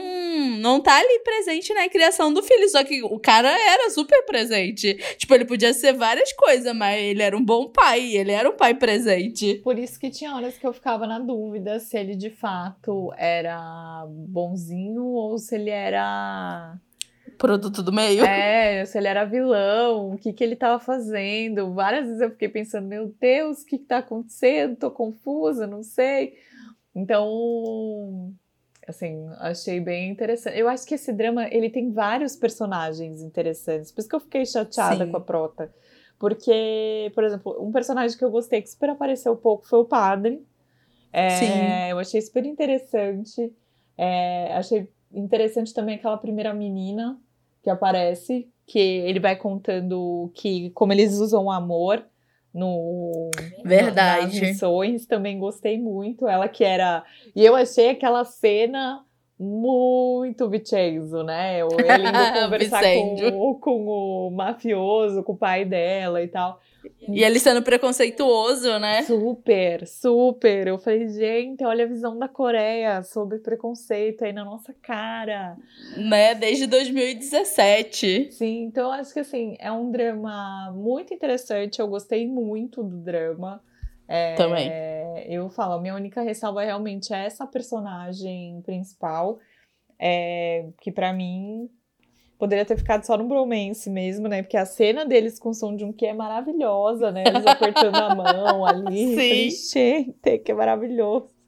não tá ali presente na criação do filho. Só que o cara era super presente. Tipo, ele podia ser várias coisas, mas ele era um bom pai, ele era um pai presente. Por isso que tinha horas que eu ficava na dúvida se ele de fato era bonzinho ou se ele era produto do meio. É, se ele era vilão, o que, que ele estava fazendo. Várias vezes eu fiquei pensando, meu Deus, o que, está acontecendo? Tô confusa, não sei. Então, Assim, achei bem interessante. Eu acho que esse drama, ele tem vários personagens interessantes. Por isso que eu fiquei chateada Sim. com a Prota. Porque, por exemplo, um personagem que eu gostei que super apareceu pouco foi o padre. É, Sim. Eu achei super interessante. É, achei interessante também aquela primeira menina que aparece, que ele vai contando que como eles usam o amor no Verdade. nas missões, também gostei muito. Ela que era. E eu achei aquela cena muito Vincenzo, né? Ele indo conversar com, com o mafioso, com o pai dela e tal. E ele sendo preconceituoso, né? Super, super. Eu falei, gente, olha a visão da Coreia sobre preconceito aí na nossa cara. Né, desde 2017. Sim, então acho que assim, é um drama muito interessante. Eu gostei muito do drama. É, Também. Eu falo, a minha única ressalva realmente é essa personagem principal. É, que para mim Poderia ter ficado só no bromance mesmo, né? Porque a cena deles com o som de um que é maravilhosa, né? Eles apertando a mão ali. Sim. Gente, que maravilhoso.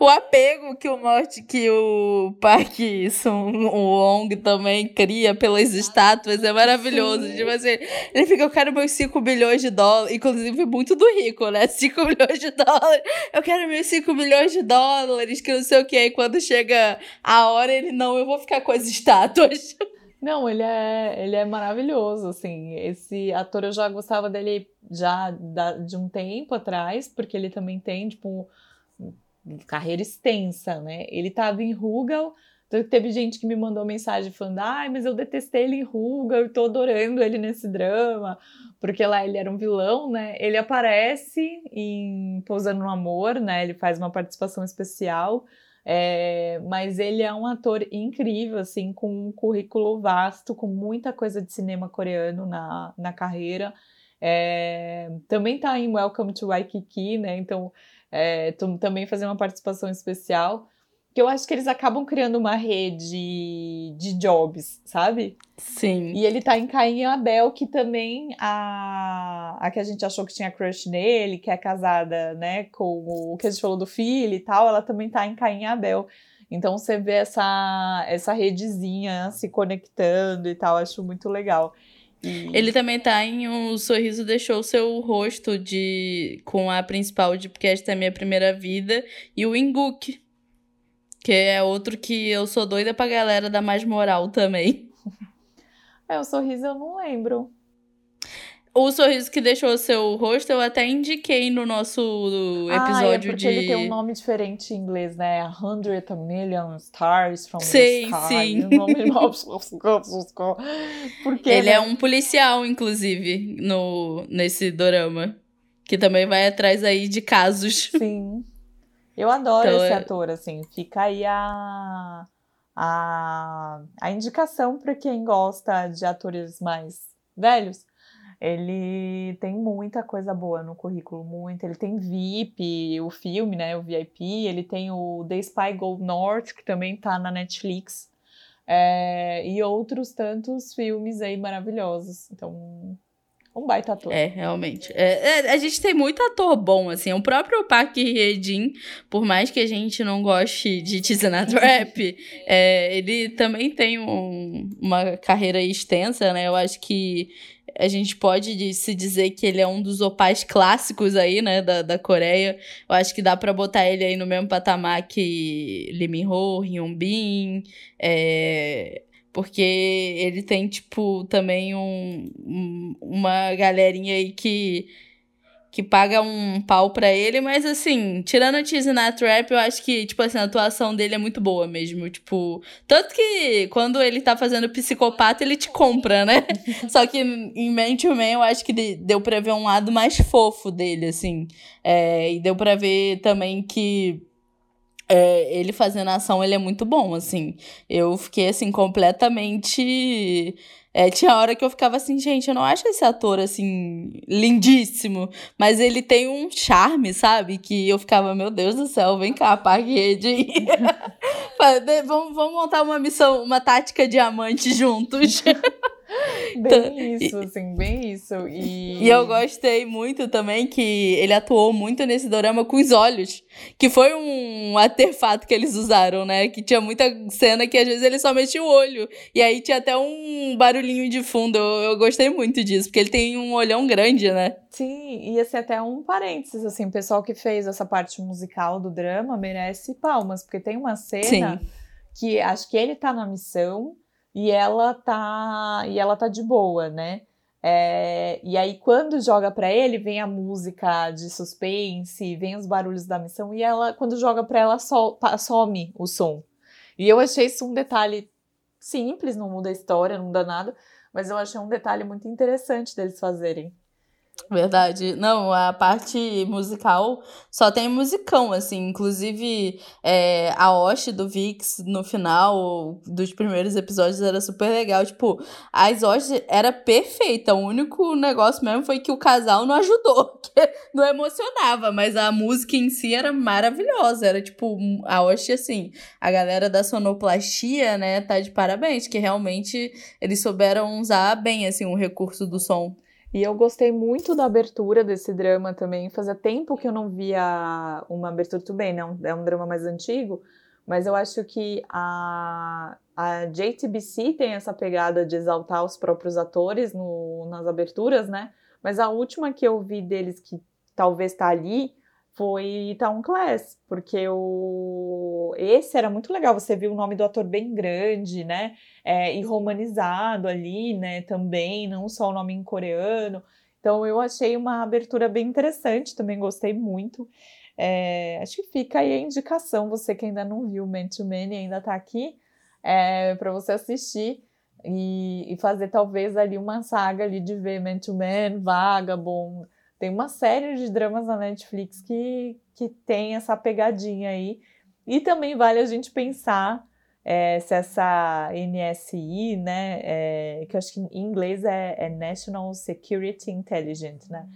O apego que o Morte, que o Park Sun Wong também cria pelas estátuas é maravilhoso. Tipo assim, ele fica, eu quero meus 5 bilhões de dólares. Inclusive, muito do rico, né? 5 milhões de dólares. Eu quero meus 5 milhões de dólares, que não sei o que. Aí quando chega a hora, ele, não, eu vou ficar com as estátuas. Não, ele é, ele é maravilhoso, assim. Esse ator eu já gostava dele já de um tempo atrás, porque ele também tem, tipo, carreira extensa, né? Ele tava em Rugal, então teve gente que me mandou mensagem falando, ai, mas eu detestei ele em Rugal, eu tô adorando ele nesse drama, porque lá ele era um vilão, né? Ele aparece em Pousando no Amor, né? Ele faz uma participação especial, é, mas ele é um ator incrível, assim, com um currículo vasto, com muita coisa de cinema coreano na, na carreira. É, também tá em Welcome to Waikiki, né? Então, é, também fazer uma participação especial que eu acho que eles acabam criando uma rede de jobs, sabe? Sim. E ele tá em Caim e Abel, que também a, a que a gente achou que tinha crush nele, que é casada, né, com o que a gente falou do filho e tal, ela também tá em Caim e Abel. Então você vê essa, essa redezinha se conectando e tal, acho muito legal. E... Ele também tá em O Sorriso Deixou Seu Rosto de com a principal de Porque Esta é Minha Primeira Vida e o Inguk, que é outro que eu sou doida pra galera dar mais moral também. É, o sorriso eu não lembro. O sorriso que deixou o seu rosto, eu até indiquei no nosso episódio ah, é porque de. Ele tem um nome diferente em inglês, né? A hundred million stars from sim, the sky. Sim, sim. porque ele é né? é um policial, inclusive, no nesse dorama, que também vai atrás aí de casos. Sim. Eu adoro então, esse é... ator, assim. Fica aí a, a, a indicação para quem gosta de atores mais velhos, ele tem muita coisa boa no currículo, muito. Ele tem VIP, o filme, né, o VIP, ele tem o The Spy Go North, que também tá na Netflix, é, e outros tantos filmes aí maravilhosos. Então, um baita ator. É, realmente. É, é, a gente tem muito ator bom, assim. O próprio Park Hye-jin, por mais que a gente não goste de Tizana Trap, é, ele também tem um, uma carreira extensa, né? Eu acho que a gente pode se dizer que ele é um dos opais clássicos aí, né, da, da Coreia. Eu acho que dá para botar ele aí no mesmo patamar que Lee Min-ho, Hyun Bin, é, porque ele tem, tipo, também um, um, uma galerinha aí que que paga um pau pra ele, mas assim, tirando a Cheese na Trap, eu acho que, tipo assim, a atuação dele é muito boa mesmo, tipo, tanto que quando ele tá fazendo psicopata, ele te compra, né? Só que em Man to Man, eu acho que deu pra ver um lado mais fofo dele, assim, é, e deu pra ver também que é, ele fazendo ação, ele é muito bom, assim, eu fiquei, assim, completamente é, tinha hora que eu ficava assim, gente, eu não acho esse ator, assim, lindíssimo. Mas ele tem um charme, sabe? Que eu ficava, meu Deus do céu, vem cá, apague vamos, vamos montar uma missão, uma tática diamante juntos. Bem isso, assim, bem isso. E... e eu gostei muito também que ele atuou muito nesse dorama com os olhos. Que foi um artefato que eles usaram, né? Que tinha muita cena que às vezes ele só mexia o olho. E aí tinha até um barulhinho de fundo. Eu, eu gostei muito disso, porque ele tem um olhão grande, né? Sim, ia ser até um parênteses, assim, o pessoal que fez essa parte musical do drama merece palmas, porque tem uma cena Sim. que acho que ele tá na missão e ela tá e ela tá de boa, né? É, e aí quando joga para ele vem a música de suspense, vem os barulhos da missão e ela quando joga para ela so, some o som. E eu achei isso um detalhe simples, não muda a história, não muda nada, mas eu achei um detalhe muito interessante deles fazerem. Verdade. Não, a parte musical só tem musicão, assim. Inclusive, é, a Osh do Vix no final dos primeiros episódios era super legal. Tipo, a Osh era perfeita. O único negócio mesmo foi que o casal não ajudou. não emocionava, mas a música em si era maravilhosa. Era tipo, a Osh, assim, a galera da sonoplastia, né, tá de parabéns, que realmente eles souberam usar bem, assim, o recurso do som. E eu gostei muito da abertura desse drama também. Fazia tempo que eu não via uma abertura, tudo bem, não, é um drama mais antigo, mas eu acho que a, a JTBC tem essa pegada de exaltar os próprios atores no, nas aberturas, né? Mas a última que eu vi deles que talvez tá ali foi Town Class, porque o... esse era muito legal, você viu o nome do ator bem grande, né, é, e romanizado ali, né, também, não só o nome em coreano, então eu achei uma abertura bem interessante, também gostei muito, é, acho que fica aí a indicação, você que ainda não viu Man to Man e ainda tá aqui, é, para você assistir, e, e, fazer talvez ali uma saga ali de ver Man to Man, Vagabond, tem uma série de dramas na Netflix que, que tem essa pegadinha aí. E também vale a gente pensar é, se essa NSI, né, é, que eu acho que em inglês é, é National Security Intelligence, né,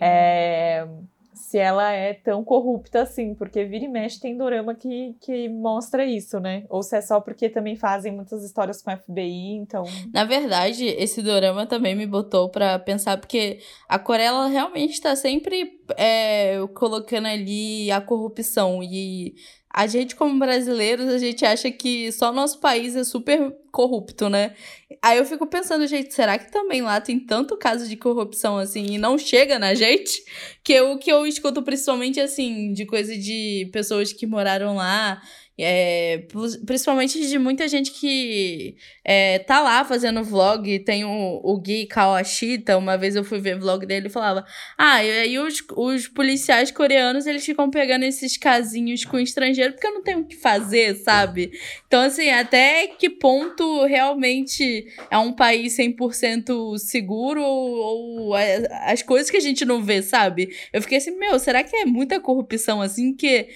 é, se ela é tão corrupta assim, porque vira e mexe tem dorama que, que mostra isso, né? Ou se é só porque também fazem muitas histórias com FBI, então. Na verdade, esse dorama também me botou para pensar, porque a Coreia ela realmente está sempre é, colocando ali a corrupção e a gente, como brasileiros, a gente acha que só nosso país é super corrupto, né? Aí eu fico pensando, gente, será que também lá tem tanto caso de corrupção assim e não chega na gente? Que o que eu escuto principalmente assim, de coisa de pessoas que moraram lá é, principalmente de muita gente que é, tá lá fazendo vlog. Tem o, o Gui Kawashita, uma vez eu fui ver vlog dele e falava: Ah, e aí os, os policiais coreanos eles ficam pegando esses casinhos com estrangeiro porque eu não tenho o que fazer, sabe? Então, assim, até que ponto realmente é um país 100% seguro ou, ou as coisas que a gente não vê, sabe? Eu fiquei assim, meu, será que é muita corrupção assim que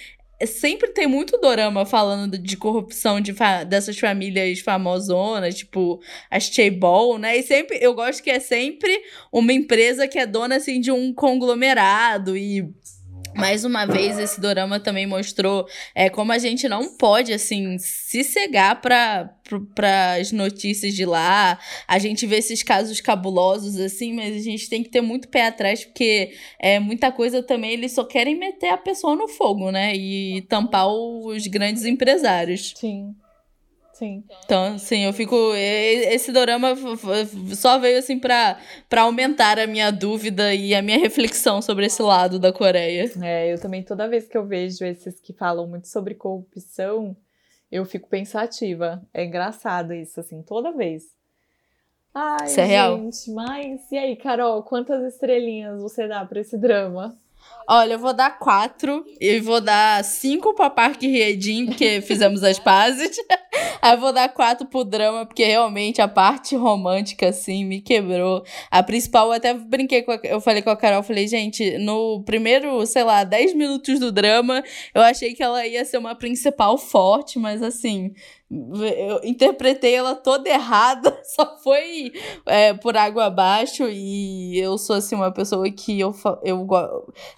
sempre tem muito dorama falando de corrupção de fa dessas famílias famosonas, tipo a Chaebol, né? E sempre eu gosto que é sempre uma empresa que é dona assim de um conglomerado e mais uma vez, esse dorama também mostrou é, como a gente não pode, assim, se cegar para as notícias de lá. A gente vê esses casos cabulosos, assim, mas a gente tem que ter muito pé atrás, porque é, muita coisa também eles só querem meter a pessoa no fogo, né? E tampar os grandes empresários. Sim. Sim. Então, sim, eu fico. Esse dorama só veio assim pra, pra aumentar a minha dúvida e a minha reflexão sobre esse lado da Coreia. É, eu também, toda vez que eu vejo esses que falam muito sobre corrupção, eu fico pensativa. É engraçado isso, assim, toda vez. Ai, isso é real. gente, mas e aí, Carol, quantas estrelinhas você dá pra esse drama? Olha, eu vou dar quatro e vou dar cinco pra Parque Riedim, porque fizemos as pazes. Aí eu vou dar quatro pro drama, porque realmente a parte romântica, assim, me quebrou. A principal, eu até brinquei com a, Eu falei com a Carol, falei, gente, no primeiro, sei lá, dez minutos do drama, eu achei que ela ia ser uma principal forte, mas assim, eu interpretei ela toda errada, só foi é, por água abaixo e eu sou assim uma pessoa que eu, eu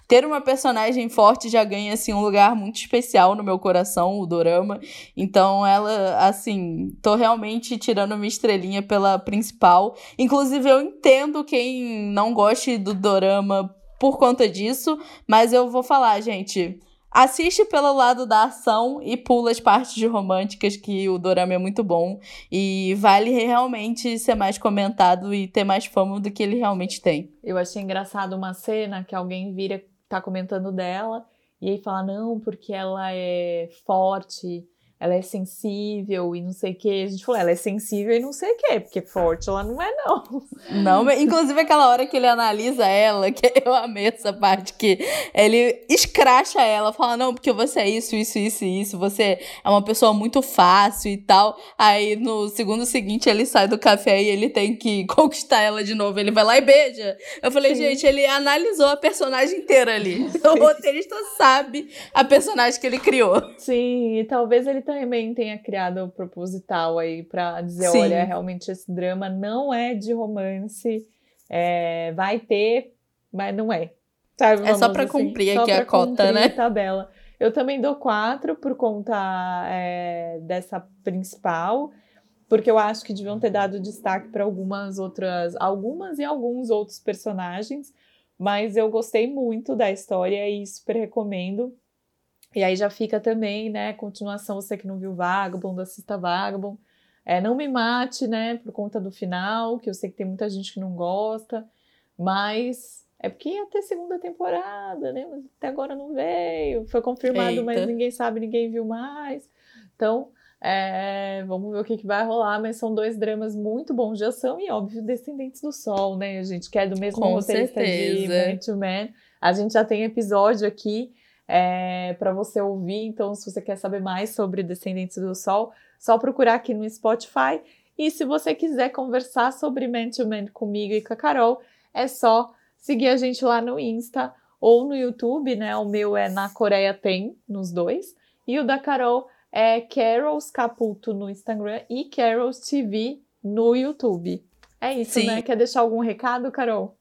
ter uma personagem forte já ganha assim um lugar muito especial no meu coração, o dorama. Então ela assim, tô realmente tirando uma estrelinha pela principal. Inclusive eu entendo quem não goste do dorama por conta disso, mas eu vou falar, gente, Assiste pelo lado da ação e pula as partes românticas, que o dorama é muito bom. E vale realmente ser mais comentado e ter mais fama do que ele realmente tem. Eu achei engraçado uma cena que alguém vira, tá comentando dela, e aí fala, não, porque ela é forte ela é sensível e não sei o que. A gente falou, ela é sensível e não sei o que, porque forte ela não é, não. Não, inclusive aquela hora que ele analisa ela, que eu amei essa parte, que ele escracha ela, fala, não, porque você é isso, isso, isso e isso, você é uma pessoa muito fácil e tal. Aí no segundo seguinte ele sai do café e ele tem que conquistar ela de novo. Ele vai lá e beija. Eu falei, Sim. gente, ele analisou a personagem inteira ali. Sim. O roteirista sabe a personagem que ele criou. Sim, e talvez ele também tenha criado o proposital aí para dizer, Sim. olha, realmente esse drama não é de romance, é, vai ter, mas não é. Sabe, é só para assim, cumprir aqui a cota, né? A tabela. Eu também dou quatro por conta é, dessa principal, porque eu acho que deviam ter dado destaque para algumas outras, algumas e alguns outros personagens, mas eu gostei muito da história e super recomendo. E aí já fica também, né, continuação, você que não viu Vagabond, assista Vagabond. É, não me mate, né, por conta do final, que eu sei que tem muita gente que não gosta, mas é porque ia ter segunda temporada, né, mas até agora não veio, foi confirmado, Eita. mas ninguém sabe, ninguém viu mais. Então, é, vamos ver o que, que, vai rolar, mas são dois dramas muito bons de ação e, óbvio, Descendentes do Sol, né, a gente que é do mesmo Com roteirista certeza. de Man to Man. A gente já tem episódio aqui é, para você ouvir. Então, se você quer saber mais sobre Descendentes do Sol, só procurar aqui no Spotify. E se você quiser conversar sobre Man to Man comigo e com a Carol, é só seguir a gente lá no Insta ou no YouTube, né? O meu é Na Coreia Tem, nos dois. E o da Carol é Carols Caputo no Instagram e Carols TV no YouTube. É isso, Sim. né? Quer deixar algum recado, Carol?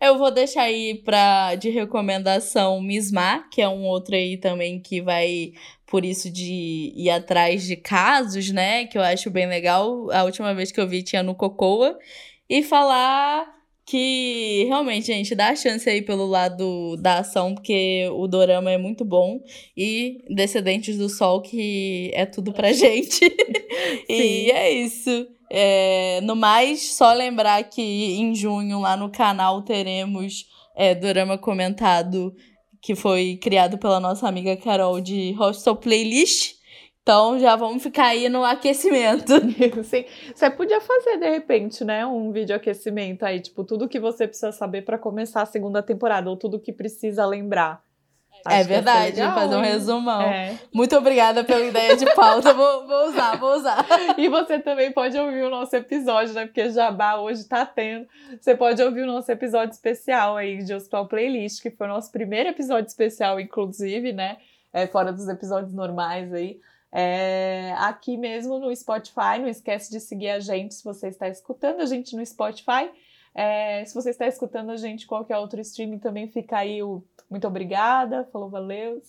Eu vou deixar aí pra, de recomendação Misma, que é um outro aí também que vai por isso de ir atrás de casos, né? Que eu acho bem legal. A última vez que eu vi tinha no Cocoa. E falar que realmente, gente, dá a chance aí pelo lado da ação, porque o dorama é muito bom. E Descendentes do Sol, que é tudo pra gente. e é isso. É, no mais, só lembrar que em junho lá no canal teremos é, Dorama Comentado, que foi criado pela nossa amiga Carol de Hostel Playlist. Então já vamos ficar aí no aquecimento. Sim. Você podia fazer, de repente, né, um vídeo aquecimento aí, tipo, tudo que você precisa saber para começar a segunda temporada, ou tudo que precisa lembrar. É verdade, legal, fazer um resumão. É. Muito obrigada pela ideia de pauta. vou, vou usar, vou usar. E você também pode ouvir o nosso episódio, né? Porque Jabá hoje tá tendo. Você pode ouvir o nosso episódio especial aí de Hospital Playlist, que foi o nosso primeiro episódio especial, inclusive, né? é, fora dos episódios normais aí. É, aqui mesmo no Spotify, não esquece de seguir a gente se você está escutando a gente no Spotify. É, se você está escutando a gente qualquer outro streaming, também fica aí o muito obrigada, falou valeu.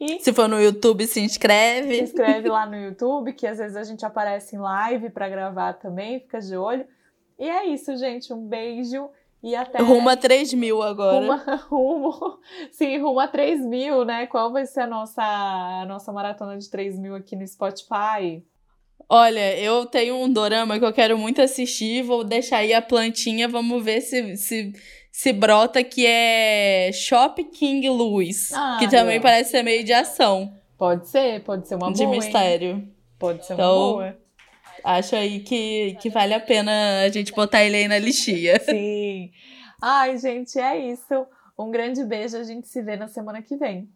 E se for no YouTube, se inscreve. Se inscreve lá no YouTube, que às vezes a gente aparece em live para gravar também, fica de olho. E é isso, gente. Um beijo e até. Rumo a 3 mil agora. Rumo, rumo, sim, rumo a 3 mil, né? Qual vai ser a nossa, a nossa maratona de 3 mil aqui no Spotify? Olha, eu tenho um dorama que eu quero muito assistir, vou deixar aí a plantinha, vamos ver se, se, se brota, que é Shop King Louis, ah, que também parece ser meio de ação. Pode ser, pode ser uma de boa. De mistério. Hein? Pode ser então, uma boa. Acho aí que, que vale a pena a gente botar ele aí na lixia. Sim. Ai, gente, é isso. Um grande beijo, a gente se vê na semana que vem.